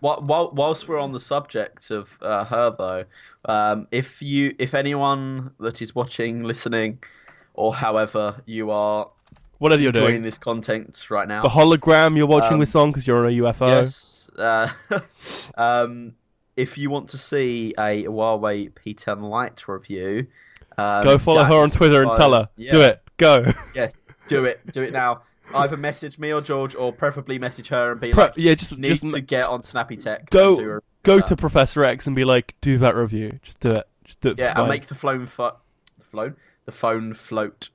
While, while, whilst we're on the subject of uh, her, though, um, if you, if anyone that is watching, listening, or however you are Whatever you're doing. this content right now, The hologram you're watching Um, this on because you're on a UFO. yes, uh, um, if you want to see a Huawei P10 Lite review, um, go follow her on Twitter and tell her. Yeah, Do it. Go. Yes, do it, do it now. Either message me or George, or preferably message her and be Pro- like, yeah, just need just to get on Snappy Tech. Go- and do a- go to Professor X and be like, do that review. Just do it. Just do it. Yeah, and make the phone fo- flown the phone float.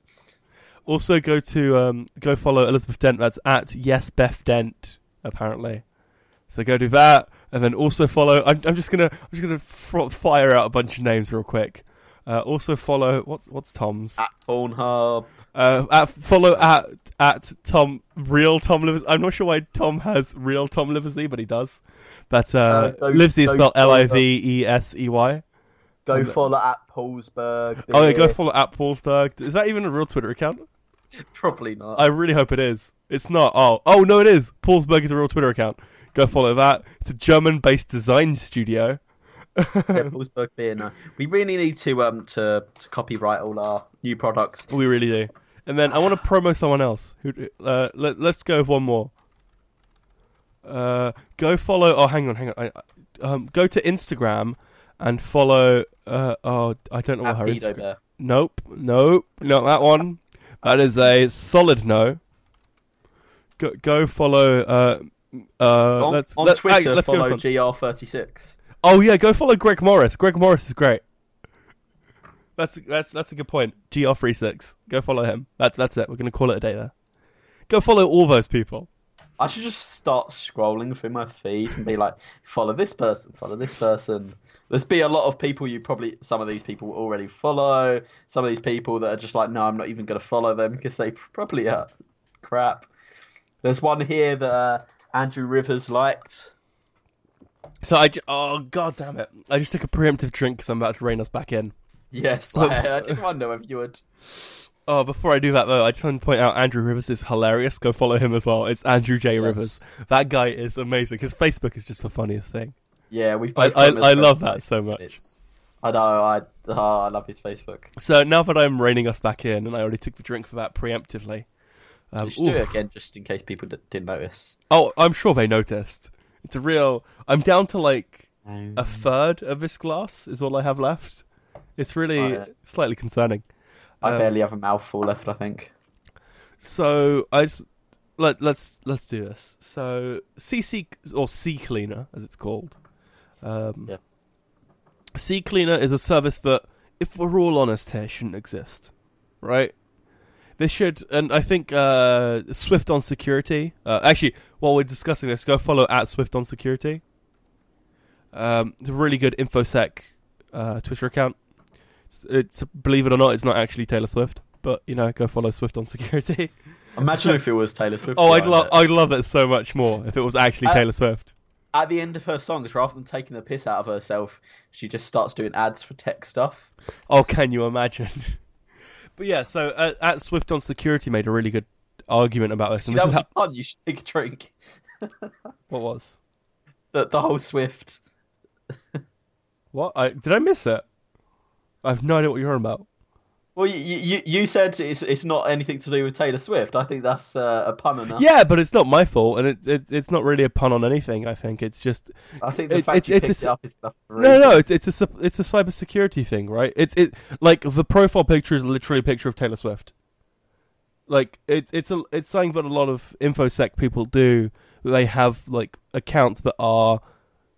Also, go to um, go follow Elizabeth Dent. That's at yes Beth Dent apparently. So go do that, and then also follow. I'm, I'm just gonna I'm just gonna fr- fire out a bunch of names real quick. Uh, also follow what's what's Tom's At Pornhub. Uh, at, follow at at Tom real Tom Livesey. I'm not sure why Tom has real Tom Livesey, but he does. But uh, Uh, Livesey is spelled L I V E S E Y. Go follow at Paulsberg. Oh yeah, go follow at Paulsberg. Is that even a real Twitter account? Probably not. I really hope it is. It's not. Oh, oh no, it is. Paulsberg is a real Twitter account. Go follow that. It's a German-based design studio. yeah, beer. No, we really need to um to, to copyright all our new products. We really do. And then I want to promo someone else. Who? Uh, let, let's go with one more. Uh, go follow. Oh, hang on, hang on. I, um, go to Instagram and follow. Uh, oh, I don't know what At her Pedo Instagram. Bear. Nope, nope, not that one. That is a solid no. Go, go follow. Uh, uh, on let's, on let- Twitter, hey, let's go with follow some- GR36. Oh yeah, go follow Greg Morris. Greg Morris is great. That's that's that's a good point. GR36. Go follow him. That's that's it. We're gonna call it a day there. Go follow all those people. I should just start scrolling through my feed and be like, follow this person, follow this person. There's be a lot of people you probably, some of these people already follow. Some of these people that are just like, no, I'm not even going to follow them because they probably are crap. There's one here that uh, Andrew Rivers liked. So I ju- oh god damn it! I just took a preemptive drink because I'm about to rein us back in. Yes, I, I did wonder if you would. Oh, before I do that though, I just want to point out Andrew Rivers is hilarious. Go follow him as well. It's Andrew J Yes. Rivers. That guy is amazing. His Facebook is just the funniest thing. Yeah, we've I. I, I love that so much. It's, I know. I oh, I love his Facebook. So now that I'm reining us back in, and I already took the drink for that preemptively. Um, you should do it again just in case people d- didn't notice. Oh, I'm sure they noticed. It's a real. I'm down to like a Um, third of this glass is all I have left. It's really Oh, yeah. slightly concerning. I um, barely have a mouthful left. I think. So I just, let let's let's do this. So CC or C Cleaner as it's called. Um, Yeah. C Cleaner is a service that, if we're all honest here, shouldn't exist, right? This should, and I think uh, Swift on Security. Uh, actually, while we're discussing this, go follow at Swift on Security. Um, it's a really good infosec uh, Twitter account. It's, it's believe it or not, it's not actually Taylor Swift, but you know, go follow Swift on Security. Imagine if it was Taylor Swift. Oh, I'd love, it. I'd love it so much more if it was actually Uh, Taylor Swift. At the end of her songs, rather than taking the piss out of herself, she just starts doing ads for tech stuff. Oh, can you imagine? but yeah, so uh, at Swift on Security made a really good argument about this. See, And that this was a pun. You should take a drink. what was The, the whole Swift. what? I did I miss it? I have no idea what you're on about. Well, you, you you said it's it's not anything to do with Taylor Swift. I think that's uh, a pun enough. Yeah, but it's not my fault, and it, it it's not really a pun on anything. I think it's just I think the It- fact it's- you it's picked a- it up is enough. No, no, It's it's a it's a cybersecurity thing, right? It's it like the profile picture is literally a picture of Taylor Swift. Like it's it's a it's something that a lot of infosec people do. They have like accounts that are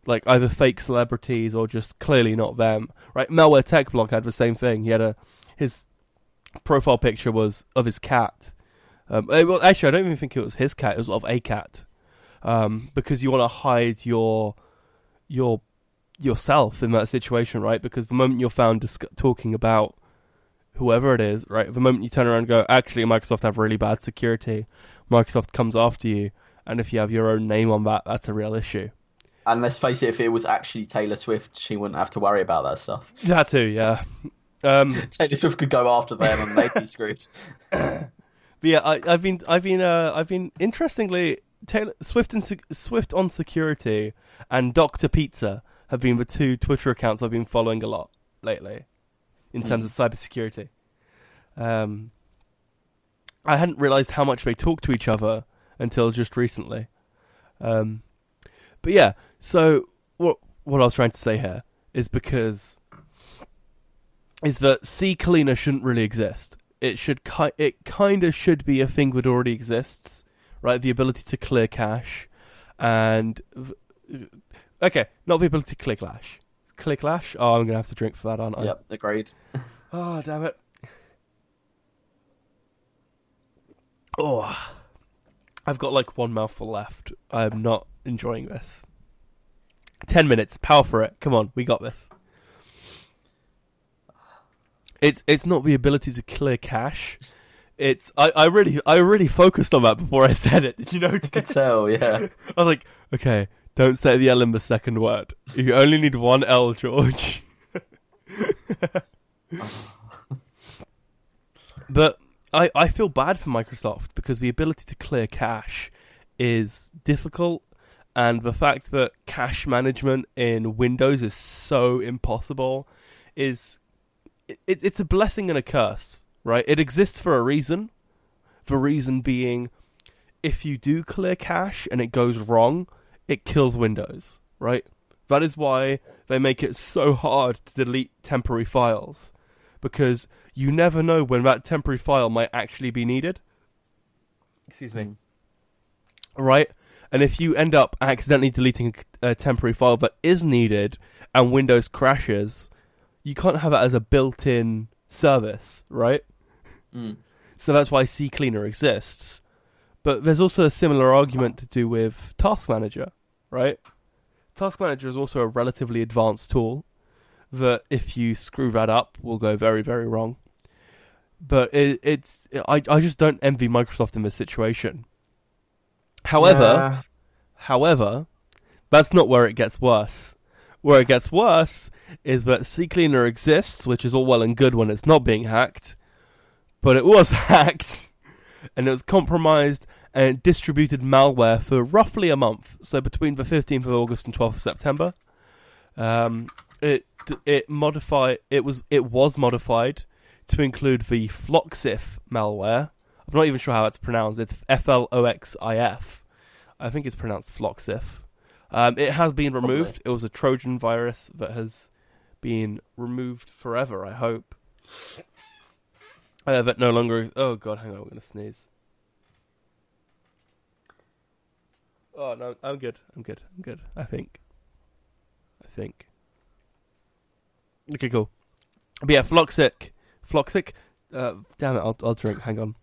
like either fake celebrities or just clearly not them. Right? Malware Tech Blog had the same thing. He had a his profile picture was of his cat. Um, eh, well, actually, I don't even think it was his cat. It was of a cat, um, because you want to hide your your yourself in that situation, right? Because the moment you're found dis- talking about whoever it is, right? The moment you turn around and go, actually, Microsoft have really bad security, Microsoft comes after you, and if you have your own name on that, that's a real issue. And let's face it, if it was actually Taylor Swift, she wouldn't have to worry about that stuff. That too, yeah. Um, Taylor Swift could go after them and they'd be screwed. But yeah, I, I've been, I've been, uh, I've been interestingly Taylor, Swift and Swift on security and Doctor Pizza have been the two Twitter accounts I've been following a lot lately in terms of cybersecurity. Um, I hadn't realized how much they talk to each other until just recently. Um, but yeah, so what what I was trying to say here is because is that C cleaner shouldn't really exist. It should ki- it kind of should be a thing that already exists, right? The ability to clear cache, and v- uh, okay, not the ability to clear cache. Clear cache. Oh, I'm gonna have to drink for that, aren't I? yep, agreed. Oh, damn it. Oh, I've got like one mouthful left. I'm not enjoying this. Ten minutes, power for it. Come on, we got this. It's it's not the ability to clear cache. it's I, I really I really focused on that before I said it. Did you notice? I could tell, yeah. I was like, okay, don't say the L in the second word. You only need one L, George. but I, I feel bad for Microsoft because the ability to clear cache is difficult and the fact that cache management in Windows is so impossible is it, it's a blessing and a curse, right? It exists for a reason. The reason being if you do clear cache and it goes wrong, it kills Windows, right? That is why they make it so hard to delete temporary files because you never know when that temporary file might actually be needed. Excuse me. Hmm. Right? And if you end up accidentally deleting a temporary file that is needed and Windows crashes, you can't have it as a built in service, right? Mm. So that's why CCleaner exists. But there's also a similar argument to do with Task Manager, right? Task Manager is also a relatively advanced tool that, if you screw that up, will go very, very wrong. But it, it's I I just don't envy Microsoft in this situation. However, Yeah. however, that's not where it gets worse. Where it gets worse is that CCleaner exists, which is all well and good when it's not being hacked, but it was hacked and it was compromised and it distributed malware for roughly a month. So between the 15th of August and 12th of September, um, it it modified it was it was modified to include the Floxif malware. I'm not even sure how it's pronounced. It's F L O X I F. I think it's pronounced Floxif. Um, it has been Probably. removed. It was a Trojan virus that has been removed forever. I hope. Uh, that no longer. Oh god, hang on, I'm gonna sneeze. Oh no, I'm good. I'm good. I'm good. I think. I think. Okay, cool. But yeah, Floxic, Floxic. Uh, damn it, I'll I'll drink. Hang on.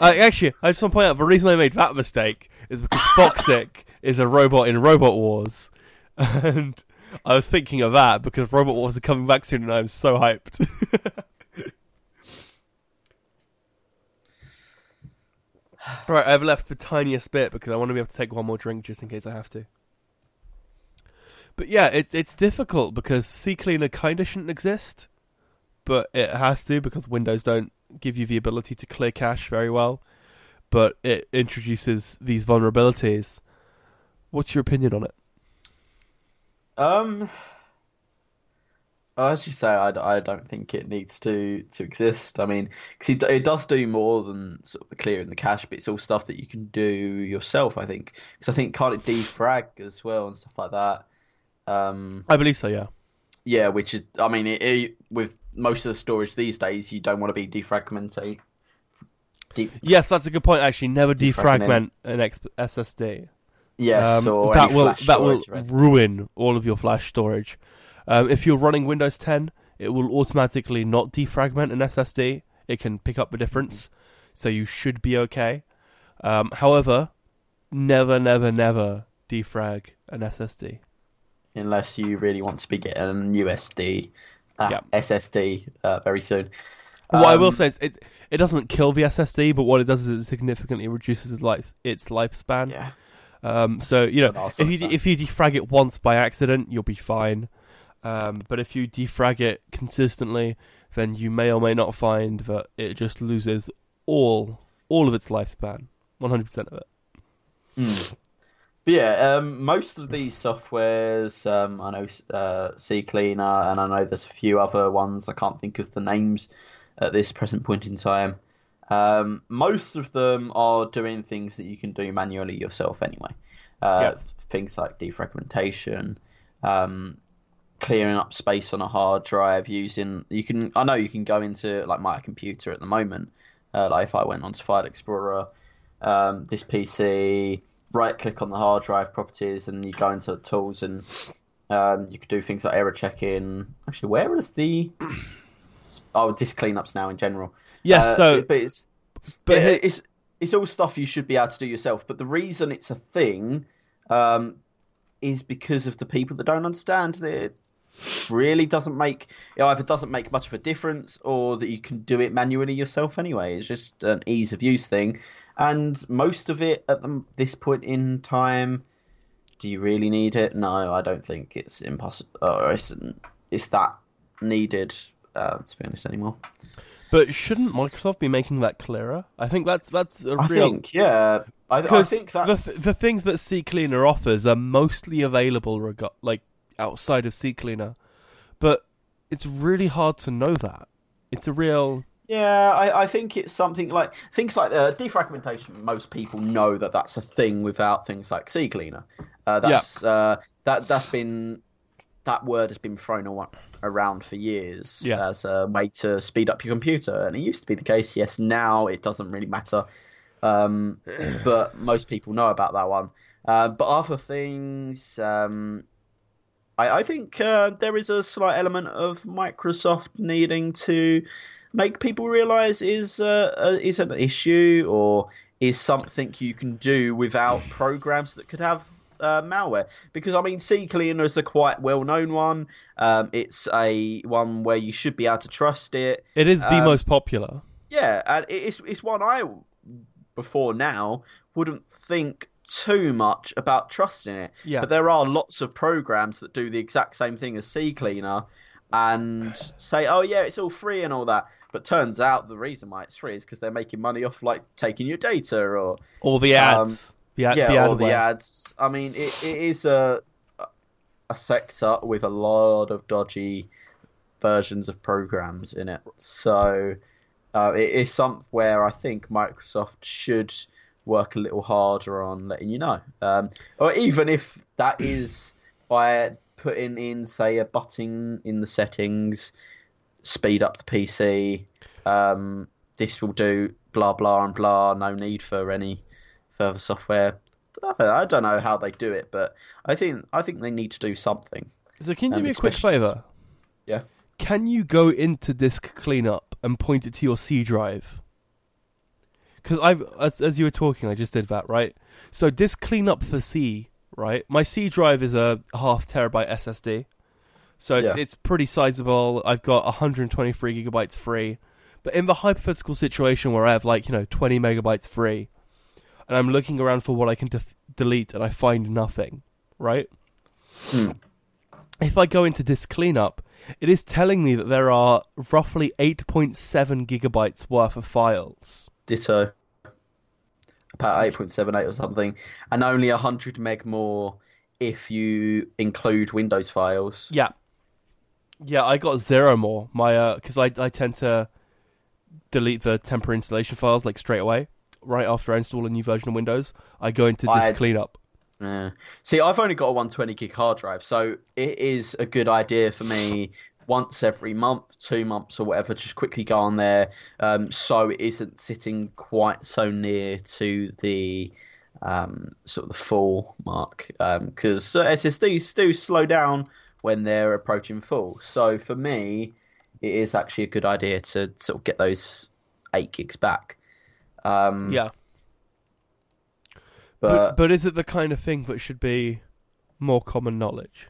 Uh, actually, I just want to point out the reason I made that mistake is because Foxic is a robot in Robot Wars, and I was thinking of that because Robot Wars are coming back soon, and I'm so hyped. right, I've left the tiniest bit because I want to be able to take one more drink just in case I have to. But yeah, it, it's difficult because CCleaner kind of shouldn't exist, but it has to because Windows don't give you the ability to clear cache very well. But it introduces these vulnerabilities. What's your opinion on it? Um, as you say, I, I don't think it needs to to exist. I mean, because it, it does do more than sort of clearing the cache, but it's all stuff that you can do yourself. I think because I think can't it defrag as well and stuff like that. Um, I believe so. Yeah. yeah, which is I mean, it, it, with most of the storage these days, you don't want to be defragmenting. De- Yes, that's a good point. Actually, never Defragment. an X- SSD. yes, Um, or that will that will right? ruin all of your flash storage. Um, if you're running Windows 10, it will automatically not defragment an SSD. It can pick up the difference, so you should be okay. Um, however, never, never, never defrag an SSD. unless you really want to be getting an USD, uh, Yeah. SSD uh, very soon. what I will Um, say is it it doesn't kill the SSD, but what it does is it significantly reduces its life its lifespan. yeah, Um, so you know, So that's if you awesome. if you defrag it once by accident, you'll be fine. Um, but if you defrag it consistently, then you may or may not find that it just loses all all of its lifespan, one hundred percent of it. Mm. But yeah, um, most of these softwares, um, I know uh, CCleaner, and I know there's a few other ones. I can't think of the names at this present point in time. Um, most of them are doing things that you can do manually yourself anyway. Uh. Things like defragmentation, um, clearing up space on a hard drive using. You can. I know you can go into like my computer at the moment. Uh, like if I went onto File Explorer, um, this PC, right click on the hard drive properties, and you go into the tools, and um, you could do things like error checking. Actually, where is the oh disk cleanups now in general? Yes, Uh, so but it's but here- it's it's all stuff you should be able to do yourself. But the reason it's a thing um, is because of the people that don't understand the really doesn't make it either doesn't make much of a difference or that you can do it manually yourself anyway. It's just an ease of use thing, and most of it at the, this point in time, do you really need it? No, I don't think it's impossible. Or it's it's that needed uh, to be honest anymore. But shouldn't Microsoft be making that clearer? I think that's that's a I real. think yeah. I, I think the, that's th- the things that CCleaner offers are mostly available reg- like outside of CCleaner, but it's really hard to know that. It's a real Yeah, I, I think it's something like things like uh, defragmentation. Most people know that that's a thing without things like CCleaner. Uh, that's uh, that that's been that word has been thrown around for years Yeah. as a way to speed up your computer, and it used to be the case. Yes, now it doesn't really matter, um, but most people know about that one. Uh, but other things, um, I, I think uh, there is a slight element of Microsoft needing to make people realize is uh, uh, is an issue or is something you can do without programs that could have uh, malware. Because I mean, CCleaner is a quite well known one. Um, it's a one where you should be able to trust it. it is the Um, most popular. Yeah, and it's it's one I before now wouldn't think too much about trusting it. Yeah. But there are lots of programs that do the exact same thing as CCleaner and say, "Oh yeah, it's all free and all that." But turns out the reason why it's free is because they're making money off like taking your data or All the ads. the, ad- yeah, the all the ads. I mean, it, it is a a sector with a lot of dodgy versions of programs in it. So uh, it is something where I think Microsoft should work a little harder on letting you know, um, or even if that is by putting in, say, a button in the settings, speed up the PC. Um, this will do blah blah and blah. No need for any further software. I don't know how they do it, but I think I think they need to do something. So can you do Um, me a quick favor? Yeah. Can you go into disk cleanup and point it to your C drive? Because I, as, as you were talking, I just did that, right? So disk cleanup for C, right? My C drive is a half terabyte SSD, so Yeah. it's pretty sizable. I've got 123 gigabytes free, but in the hypothetical situation where I have like you know 20 megabytes free, and I'm looking around for what I can def- delete, and I find nothing, right? Hmm. If I go into disk cleanup, it is telling me that there are roughly 8.7 gigabytes worth of files. Ditto. About eight point seven eight or something, and only hundred meg more if you include Windows files. Yeah. Yeah, I got zero more. My because I I tend to delete the temporary installation files like straight away, right after I install a new version of Windows. I go into disk I- cleanup. Yeah. See, I've only got a 120 gig hard drive, so it is a good idea for me once every month, two months, or whatever, just quickly go on there, um, so it isn't sitting quite so near to the um, sort of the full mark, because uh, SSDs do slow down when they're approaching full. So for me, it is actually a good idea to sort of get those eight gigs back. Um, Yeah, but, but but is it the kind of thing that should be more common knowledge?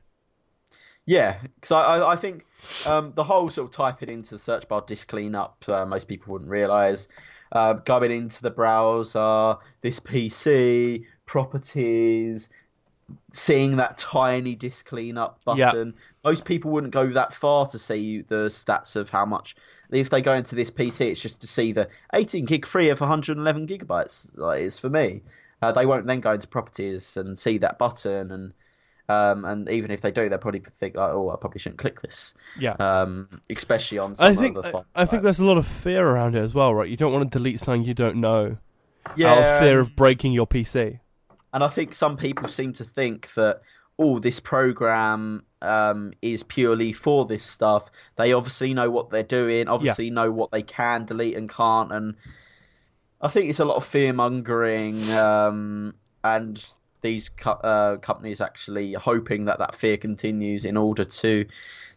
Yeah, because I, I, I think um, the whole sort of typing into the search bar disk cleanup, uh, most people wouldn't realise. Uh, going into the browser, this PC, properties, seeing that tiny disk cleanup button. Most people wouldn't go that far to see the stats of how much. If they go into this PC, it's just to see the 18 gig free of 111 gigabytes. Like is for me. Uh, they won't then go into properties and see that button and um, and even if they do, they'll probably think like, "Oh, I probably shouldn't click this." Yeah. Um, especially on some I think I, I think there's a lot of fear around it as well, right? You don't want to delete something you don't know yeah, out of fear of breaking your PC. And I think some people seem to think that oh, this program um, is purely for this stuff. They obviously know what they're doing. Obviously know what they can delete and can't. And I think it's a lot of fear mongering um, and these co- uh, companies actually hoping that that fear continues in order to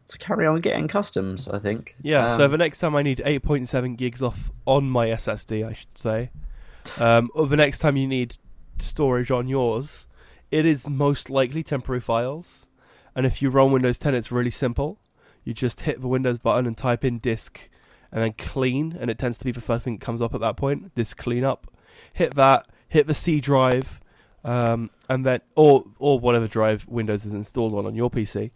to carry on getting customs. I think. Yeah, so Um, the next time I need 8.7 gigs off on my SSD, I should say, um, or the next time you need storage on yours, it is most likely temporary files. And if you run Windows 10, it's really simple. You just hit the Windows button and type in disk and then clean, and it tends to be the first thing that comes up at that point. Disk cleanup. Hit that. Hit the C drive, um, and then or or whatever drive Windows is installed on on your PC.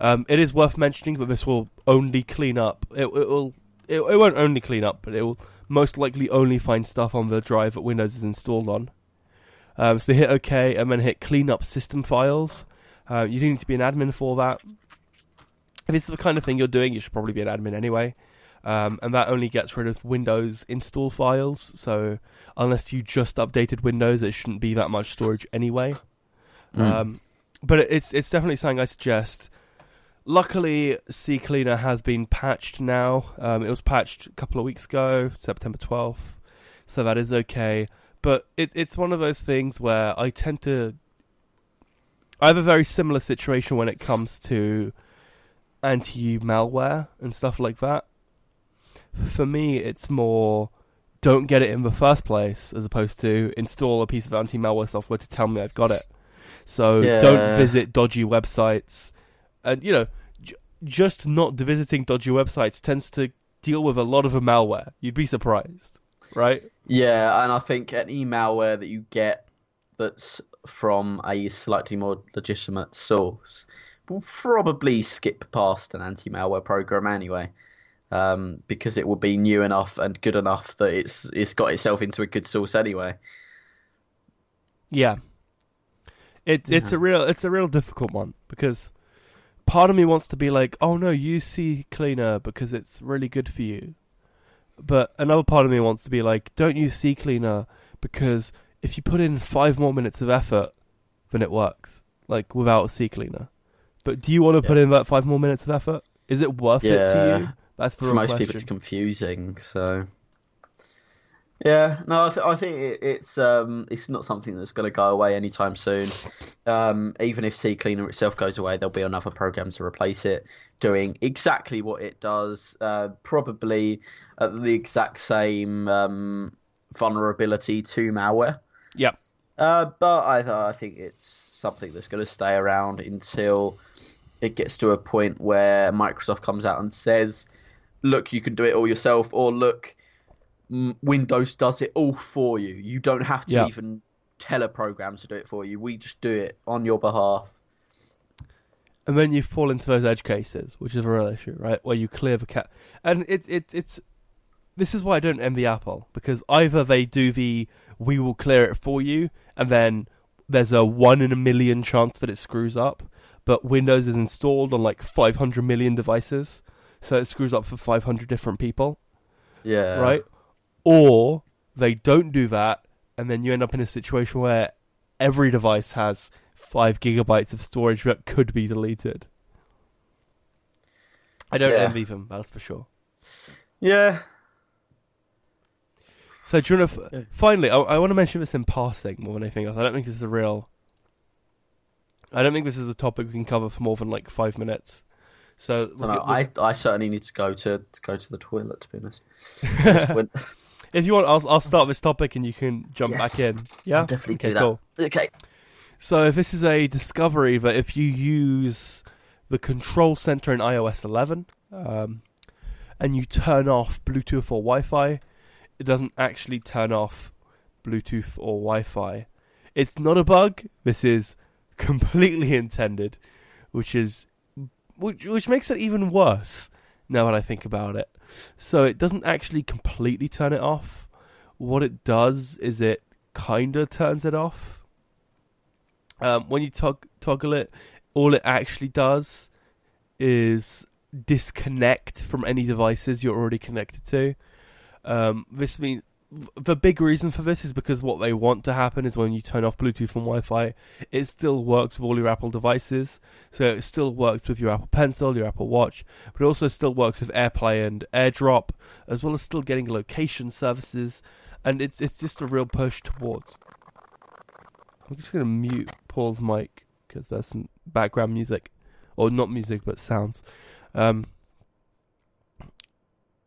Um, it is worth mentioning that this will only clean up. It, it will. It, it won't only clean up, but it will most likely only find stuff on the drive that Windows is installed on. Um, so hit OK and then hit clean up system files. Uh, you do need to be an admin for that. If it's the kind of thing you're doing, you should probably be an admin anyway. Um, and that only gets rid of Windows install files. So unless you just updated Windows, it shouldn't be that much storage anyway. Mm. Um, but it's it's definitely something I suggest. Luckily, CCleaner has been patched now. Um, it was patched a couple of weeks ago, September 12th, so that is okay. But it, it's one of those things where I tend to. I have a very similar situation when it comes to anti malware and stuff like that. For me, it's more don't get it in the first place as opposed to install a piece of anti malware software to tell me I've got it. So yeah. don't visit dodgy websites. And, you know, j- just not visiting dodgy websites tends to deal with a lot of the malware. You'd be surprised, right? Yeah, and I think any malware that you get that's from a slightly more legitimate source will probably skip past an anti malware program anyway. Um, because it will be new enough and good enough that it's it's got itself into a good source anyway. Yeah, it's it's a real it's a real difficult one because part of me wants to be like, oh no, use CCleaner because it's really good for you, but another part of me wants to be like, don't use CCleaner because if you put in five more minutes of effort, then it works like without CCleaner. But do you want to yeah. put in that five more minutes of effort? Is it worth yeah. it to you? That's for most question. people. It's confusing. So yeah, no, I, th- I think it, it's um, it's not something that's going to go away anytime soon. Um, even if CCleaner itself goes away, there'll be another program to replace it, doing exactly what it does, uh, probably at the exact same um, vulnerability to malware. Yep. Uh, but I I think it's something that's going to stay around until it gets to a point where Microsoft comes out and says, "Look, you can do it all yourself," or "Look." Windows does it all for you. You don't have to yeah. even tell a program to do it for you. We just do it on your behalf. And then you fall into those edge cases, which is a real issue, right? Where you clear the cat, and it's it, it's. This is why I don't envy Apple because either they do the "we will clear it for you," and then there's a one in a million chance that it screws up, but Windows is installed on like 500 million devices, so it screws up for 500 different people. Yeah. Right? Or they don't do that, and then you end up in a situation where every device has five gigabytes of storage that could be deleted. I don't yeah. envy them, that's for sure. Yeah. So do you want to f- finally? I, I want to mention this in passing more than anything else. I don't think this is a real. I don't think this is a topic we can cover for more than like five minutes. So we'll no, get, we'll... I I certainly need to go to, to go to the toilet to be honest. if you want, I'll I'll start this topic and you can jump yes, back in. Yeah, I'll definitely okay, do that. Cool. Okay. So if this is a discovery that if you use the control center in iOS 11 um, and you turn off Bluetooth or Wi-Fi, it doesn't actually turn off Bluetooth or Wi-Fi. It's not a bug. This is completely intended, which is which which makes it even worse now that I think about it. So it doesn't actually completely turn it off. What it does is it kind of turns it off. Um, when you tog- toggle it, all it actually does is disconnect from any devices you're already connected to. Um, this means the big reason for this is because what they want to happen is when you turn off Bluetooth and Wi-Fi, it still works with all your Apple devices. So it still works with your Apple Pencil, your Apple Watch, but it also still works with AirPlay and AirDrop, as well as still getting location services. And it's it's just a real push towards. I'm just gonna mute Paul's mic because there's some background music, or not music but sounds. Um,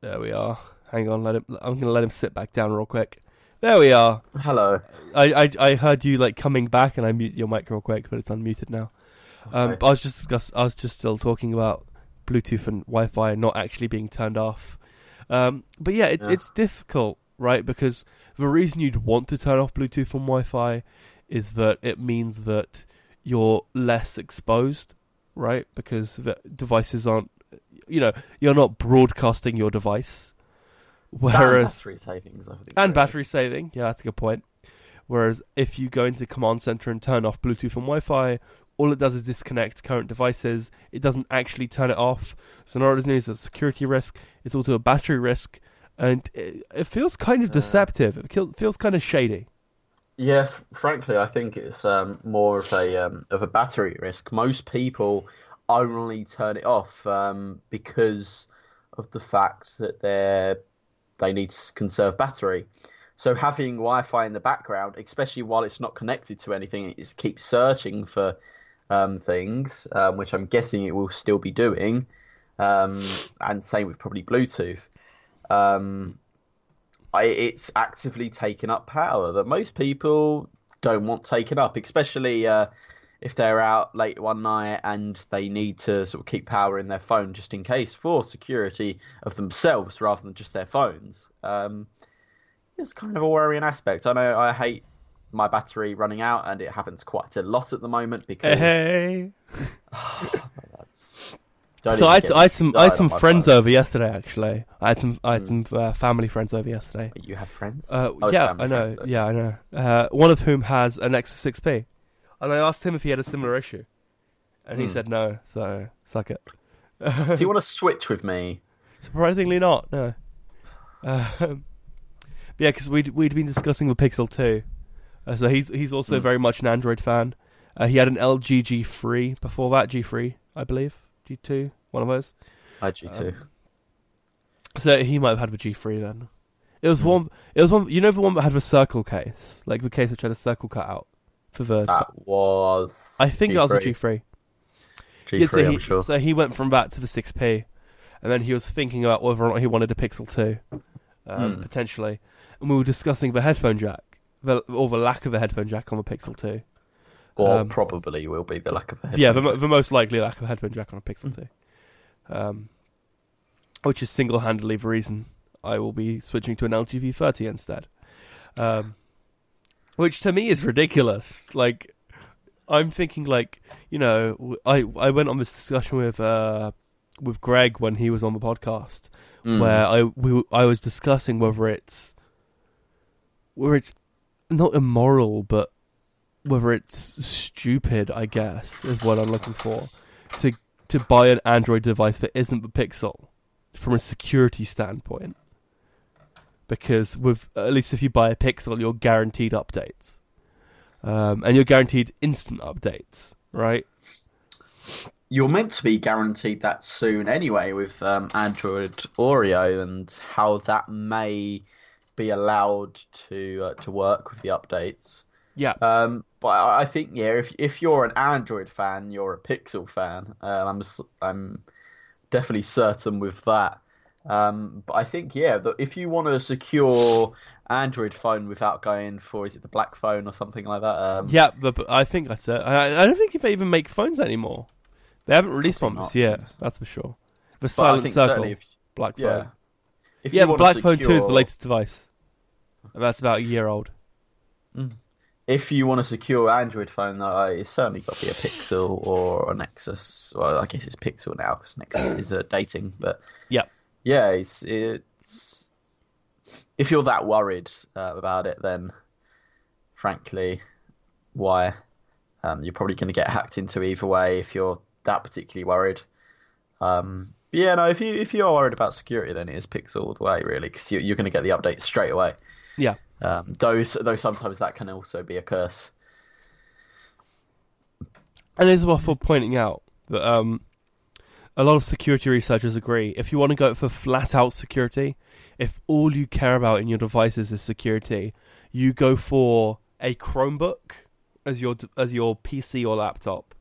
there we are. Hang on, let him. I'm gonna let him sit back down real quick. There we are. Hello. I, I I heard you like coming back, and I mute your mic real quick, but it's unmuted now. Um, Okay. I was just discuss- I was just still talking about Bluetooth and Wi-Fi not actually being turned off. Um, but yeah, it's Yeah. it's difficult, right? Because the reason you'd want to turn off Bluetooth and Wi-Fi is that it means that you're less exposed, right? Because the devices aren't, you know, you're not broadcasting your device. And Whereas battery savings, I think. and battery saving. Yeah, that's a good point. Whereas if you go into Command Center and turn off Bluetooth and Wi-Fi, all it does is disconnect current devices. It doesn't actually turn it off. So not only is it a security risk, it's also a battery risk, and it, it feels kind of Uh. deceptive. It feels, feels kind of shady. Yeah, f- frankly, I think it's um, more of a um, of a battery risk. Most people only turn it off um, because of the fact that they're they need to conserve battery. So having Wi-Fi in the background, especially while it's not connected to anything, it just keeps searching for um, things, um, which I'm guessing it will still be doing. Um, and same with probably Bluetooth. Um, I, it's actively taking up power that most people don't want taken up, especially uh, if they're out late one night and they need to sort of keep power in their phone just in case for security of themselves rather than just their phones. Um, it's kind of a worrying aspect. I know I hate my battery running out, and it happens quite a lot at the moment because. Hey. Don't So I had, I had some I had some friends phone. over yesterday. Actually, I had some I had Hmm. some uh, family friends over yesterday. You have friends? Uh, Oh, it's yeah, I know. friends, okay. Yeah, I know. Uh, one of whom has an Nexus 6P, and I asked him if he had a similar issue, and he Hmm. said no. So suck it. So you want to switch with me? Surprisingly, not. No. Um, yeah, because we'd we'd been discussing the Pixel 2, uh, so he's he's also Hmm. very much an Android fan. Uh, he had an LG G3 before that, G3, I believe, G2, one of those. I do too. Um, So he might have had the G3 then. It was Hmm. one. It was one. You know the one that had the circle case, like the case which had a circle cut out for the. that was. I think that was a G3. G3. G3, Yeah, so I'm he, sure. so he went from that to the 6P, and then he was thinking about whether or not he wanted a Pixel 2, um, Hmm. potentially. And we were discussing the headphone jack, the, or the lack of a headphone jack on the Pixel 2. Or um, probably will be the lack of a Yeah, the, headphone jack. the most likely lack of a headphone jack on a Pixel 2. Um, which is single handedly the reason I will be switching to an LG V30 instead. Um, which to me is ridiculous. Like, I'm thinking, like, you know, I I went on this discussion with uh, with Greg when he was on the podcast, Mm. where I we, I was discussing whether it's whether it's not immoral, but whether it's stupid. I guess is what I'm looking for to to buy an Android device that isn't the Pixel from a security standpoint. Because with at least if you buy a Pixel, you're guaranteed updates, um, and you're guaranteed instant updates, right? You're meant to be guaranteed that soon anyway with um, Android Oreo and how that may be allowed to uh, to work with the updates. Yeah, Um, but I think yeah, if if you're an Android fan, you're a Pixel fan. Uh, I'm I'm definitely certain with that. Um, but I think yeah, that if you want a secure Android phone without going for is it the black phone or something like that? Um, yeah, but, but I think that's it. I, I don't think if they even make phones anymore. They haven't released one this year. to. That's for sure. The but Silent Circle if Black yeah, Phone. if Yeah, you the Black Phone Two is the latest device, and that's about a year old. If you want a secure Android phone, though, it's certainly got to be a Pixel or a Nexus. Well, I guess it's Pixel now because Nexus is uh, dating. But Yeah. Yeah, it's it's. If you're that worried uh, about it, then frankly, why? Um, you're probably going to get hacked into either way if you're that particularly worried. Um, yeah, no. If you if you're worried about security, then it is Pixel all the way, really, because you, you're going to get the update straight away. Yeah. Um, though, though sometimes that can also be a curse. And it's worth pointing out that um, a lot of security researchers agree if you want to go for flat out security, if all you care about in your devices is security, you go for a Chromebook as your as your PC or laptop,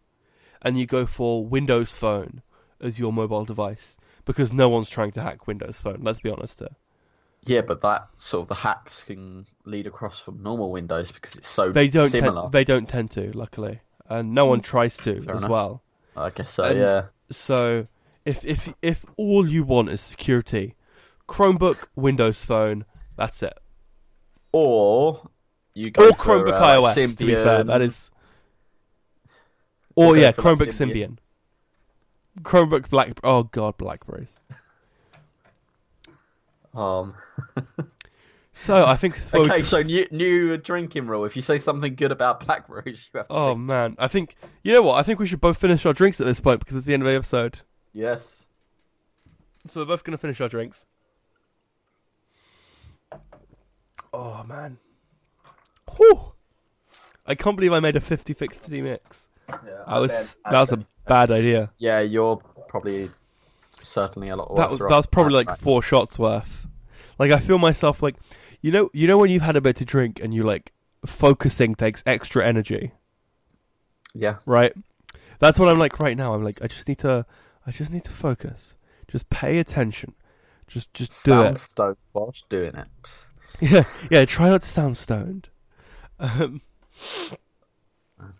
and you go for Windows Phone as your mobile device because no one's trying to hack Windows Phone. Let's be honest here. Yeah, but that sort of the hacks can lead across from normal Windows because it's so They don't similar. tend, they don't tend to luckily. and no one hmm. tries to Fair as enough. well. I guess so. And- yeah. So if if if all you want is security, Chromebook, Windows Phone, that's it. Or you go Or for, Chromebook uh, iOS. To be fair, that is. Or yeah, like, Chromebook Symbian. Symbian. Chromebook Black. Oh god, Blackberries. Um. So I think. okay, so new new drinking rule: if you say something good about blackberries, you have to. Oh man, I think you know what? I think we should both finish our drinks at this point because it's the end of the episode. yes. So we're both gonna finish our drinks. Oh man. Whew. I can't believe I made a 50-50 mix. Yeah, I was that was a bad idea. Yeah, you're probably certainly a lot worse. That was that was probably like four shots worth. Like I feel myself like, you know, you know when you've had a bit to drink and you like focusing takes extra energy, yeah. right? That's what I'm like right now. I'm like I just need to, I just need to focus, just pay attention, just just do it. Sound stoked whilst doing it. Yeah, yeah. Try not to sound stoned. Um,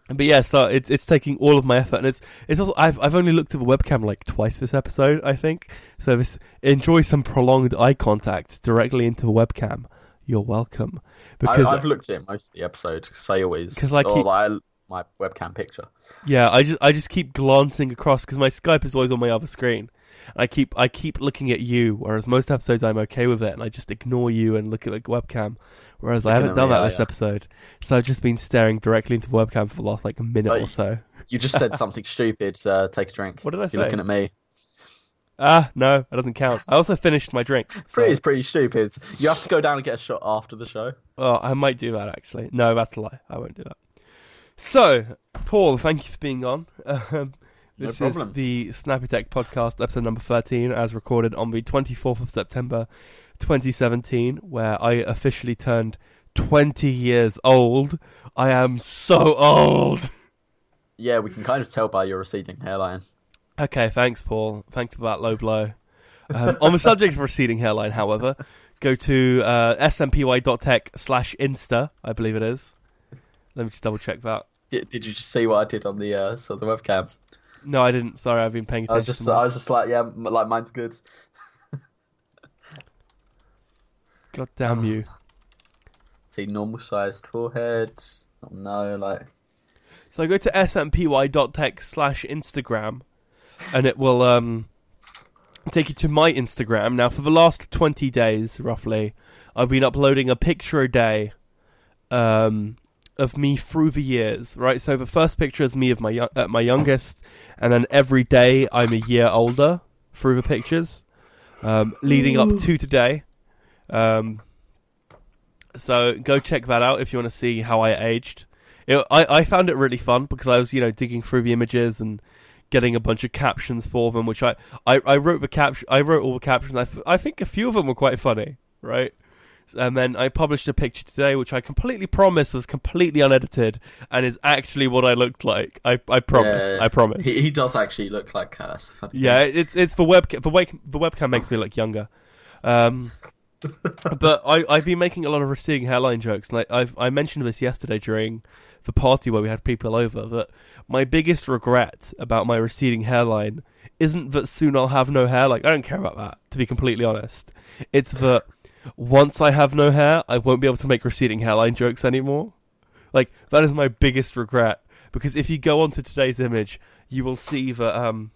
but yeah, so it's it's taking all of my effort, and it's it's also I've I've only looked at the webcam like twice this episode, I think. So this enjoy some prolonged eye contact directly into the webcam. You're welcome. Because I, I've looked at most of the episodes because I always 'Cause I keep- like, my webcam picture. yeah, I just I just keep glancing across because my Skype is always on my other screen. I keep I keep looking at you, whereas most episodes I'm okay with it, and I just ignore you and look at the webcam. Whereas I haven't done me, that oh, this yeah. episode, so I've just been staring directly into the webcam for the last like a minute Oh, or so. You just said something stupid. Uh, take a drink. What did I You're say? looking at me. Ah, no, that doesn't count. I also finished my drink. So, Pretty, it's pretty stupid. You have to go down and get a shot after the show. oh, I might do that actually. No, that's a lie. I won't do that. So, Paul, thank you for being on. Um, No this is the Snappy Tech podcast, episode number 13, as recorded on the 24th of September 2017, where I officially turned 20 years old. I am so old. Yeah, we can kind of tell by your receding hairline. Okay, thanks, Paul. Thanks for that low blow. Um, on the subject of receding hairline, however, go to uh, smpy.tech slash insta, I believe it is. Let me just double check that. Did, did you just see what I did on the uh, so the webcam? No, I didn't. Sorry, I've been paying attention. I was just. I was just like, yeah, like mine's good. God damn you. See, normal sized forehead. Oh, no, like So go to smpy.tech slash Instagram, and it will um, take you to my Instagram. Now, for the last 20 days, roughly, I've been uploading a picture a day um, of me through the years, right? So the first picture is me of my yo- at my youngest, and then every day I'm a year older through the pictures, um, leading up to today. Um, so go check that out if you want to see how I aged. It, I, I found it really fun because I was, you know, digging through the images and getting a bunch of captions for them, which I, I, I wrote the cap, I wrote all the captions. I, f- I think a few of them were quite funny, right? And then I published a picture today, which I completely promised was completely unedited and is actually what I looked like. I, I promise. Yeah, I promise. he, he does actually look like uh, a funny Yeah, it's it's the webcam. The, wake, the webcam makes me look younger. Um, but I I've been making a lot of receding hairline jokes, and I I've, I mentioned this yesterday during the party where we had people over. That my biggest regret about my receding hairline isn't that soon I'll have no hair. Like I don't care about that, to be completely honest. It's that once I have no hair, I won't be able to make receding hairline jokes anymore. Like that is my biggest regret because if you go onto today's image, you will see that um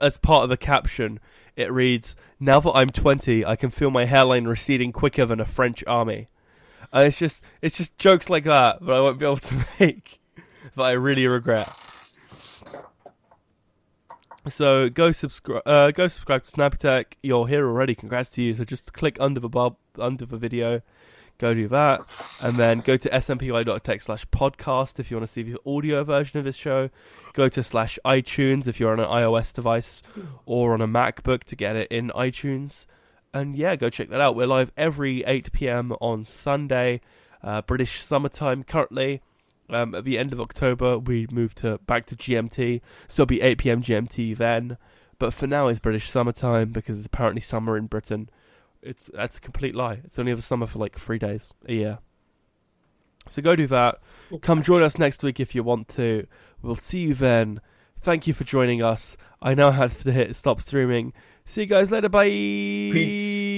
as part of the caption, it reads, "Now that I'm 20, I can feel my hairline receding quicker than a French army." And it's just, it's just jokes like that that I won't be able to make that I really regret. So go subscribe, uh, go subscribe to Snappy Tech. You're here already. Congrats to you. So just click under the bar, under the video, go do that, and then go to smpy.tech slash podcast if you want to see the audio version of this show. Go to slash iTunes if you're on an iOS device or on a MacBook to get it in iTunes. And yeah, go check that out. We're live every 8 p.m. on Sunday, uh, British summertime currently. Um, at the end of October, we move to back to GMT, so it'll be 8 p.m. GMT then. But for now, it's British summertime because it's apparently summer in Britain. It's that's a complete lie. It's only ever summer for like three days a year. So go do that. Come join us next week if you want to. We'll see you then. Thank you for joining us. I now have to hit stop streaming. See you guys later. Bye. Peace.